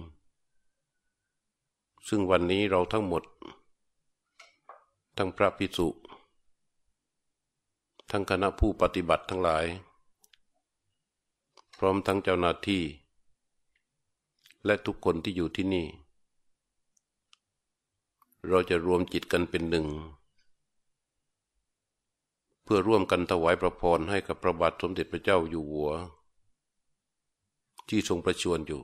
ซึ่งวันนี้เราทั้งหมด ทั้งพระภิกษุ ทั้งคณะผู้ปฏิบัติทั้งหลาย พร้อมทั้งเจ้าหน้าที่ และทุกคนที่อยู่ที่นี่ เราจะรวมจิตกันเป็นหนึ่ง เพื่อร่วมกันถวายประพรให้กับพระบาทสมเด็จพระเจ้าอยู่หัว ที่ทรงประชวรอยู่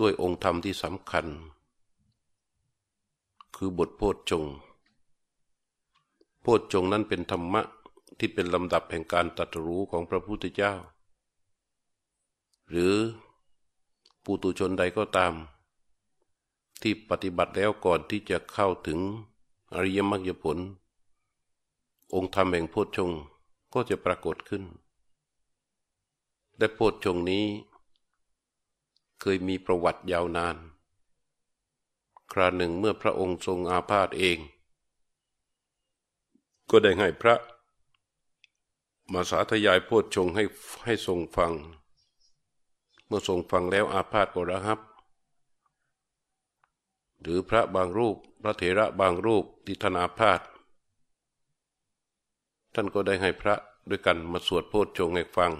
ด้วยองค์ธรรมที่สำคัญ คือบทโพชฌงโพชฌงนั้นเป็นธรรมะที่เป็นลำดับแห่งการตัดรู้ของพระพุทธเจ้า หรือปุตุชนใดก็ตาม ที่ปฏิบัติแล้วก่อนที่จะเข้าถึงอริยมรรคผล องค์ธรรมแห่งโพชฌงก็จะปรากฏขึ้น และโพชฌงนี้ เคยมีประวัติยาวนาน คราหนึ่งเมื่อพระองค์ทรงอาพาธเอง ก็ได้ให้พระ มาสาธยายโพชฌงให้ให้ทรงฟัง เมื่อทรงฟังแล้วอาพาธก็ระหับ หรือพระบางรูปพระเถระบางรูปที่ธนาพาธท่านก็ได้ให้พระด้วยกันมาสวดโพชฌงให้ฟัง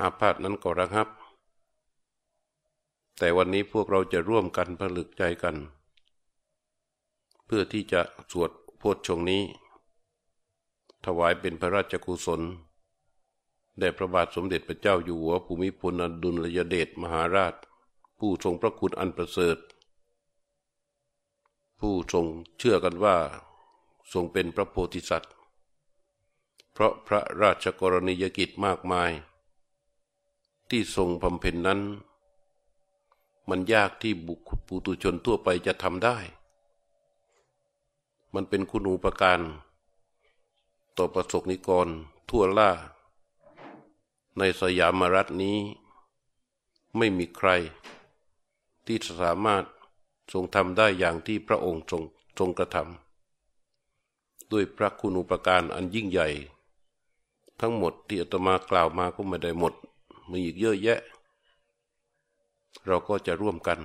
อาพาธนั้นก็ระงับ แต่วันนี้พวกเราจะร่วมกันผลึกใจกัน เพื่อที่จะสวดโพชฌงนี้ ถวายเป็นพระราชกุศลแด่พระบาทสมเด็จพระเจ้าอยู่หัวภูมิพลอดุลยเดชมหาราช ผู้ทรงพระคุณอันประเสริฐ ผู้ทรงเชื่อกันว่า ทรงเป็นพระโพธิสัตว์ เพราะพระราชกรณียกิจมากมาย ที่ทรงบำเพ็ญนนั้น มันยากที่บุคปุตุชนทั่วไปจะทำได้ มันเป็นคุณูปการ ต่อประสบนิกรทั่วล่า ในสยามรัฐนี้ ไม่มีใคร ที่สามารถทรงทำได้อย่างที่พระองค์ทรงทรงกระทำด้วยพระคุณูปการอันยิ่งใหญ่ ทั้งหมดที่อาตมากล่าวมาก็ไม่ได้หมด มีอีกเยอะแยะ เราก็จะร่วมกัน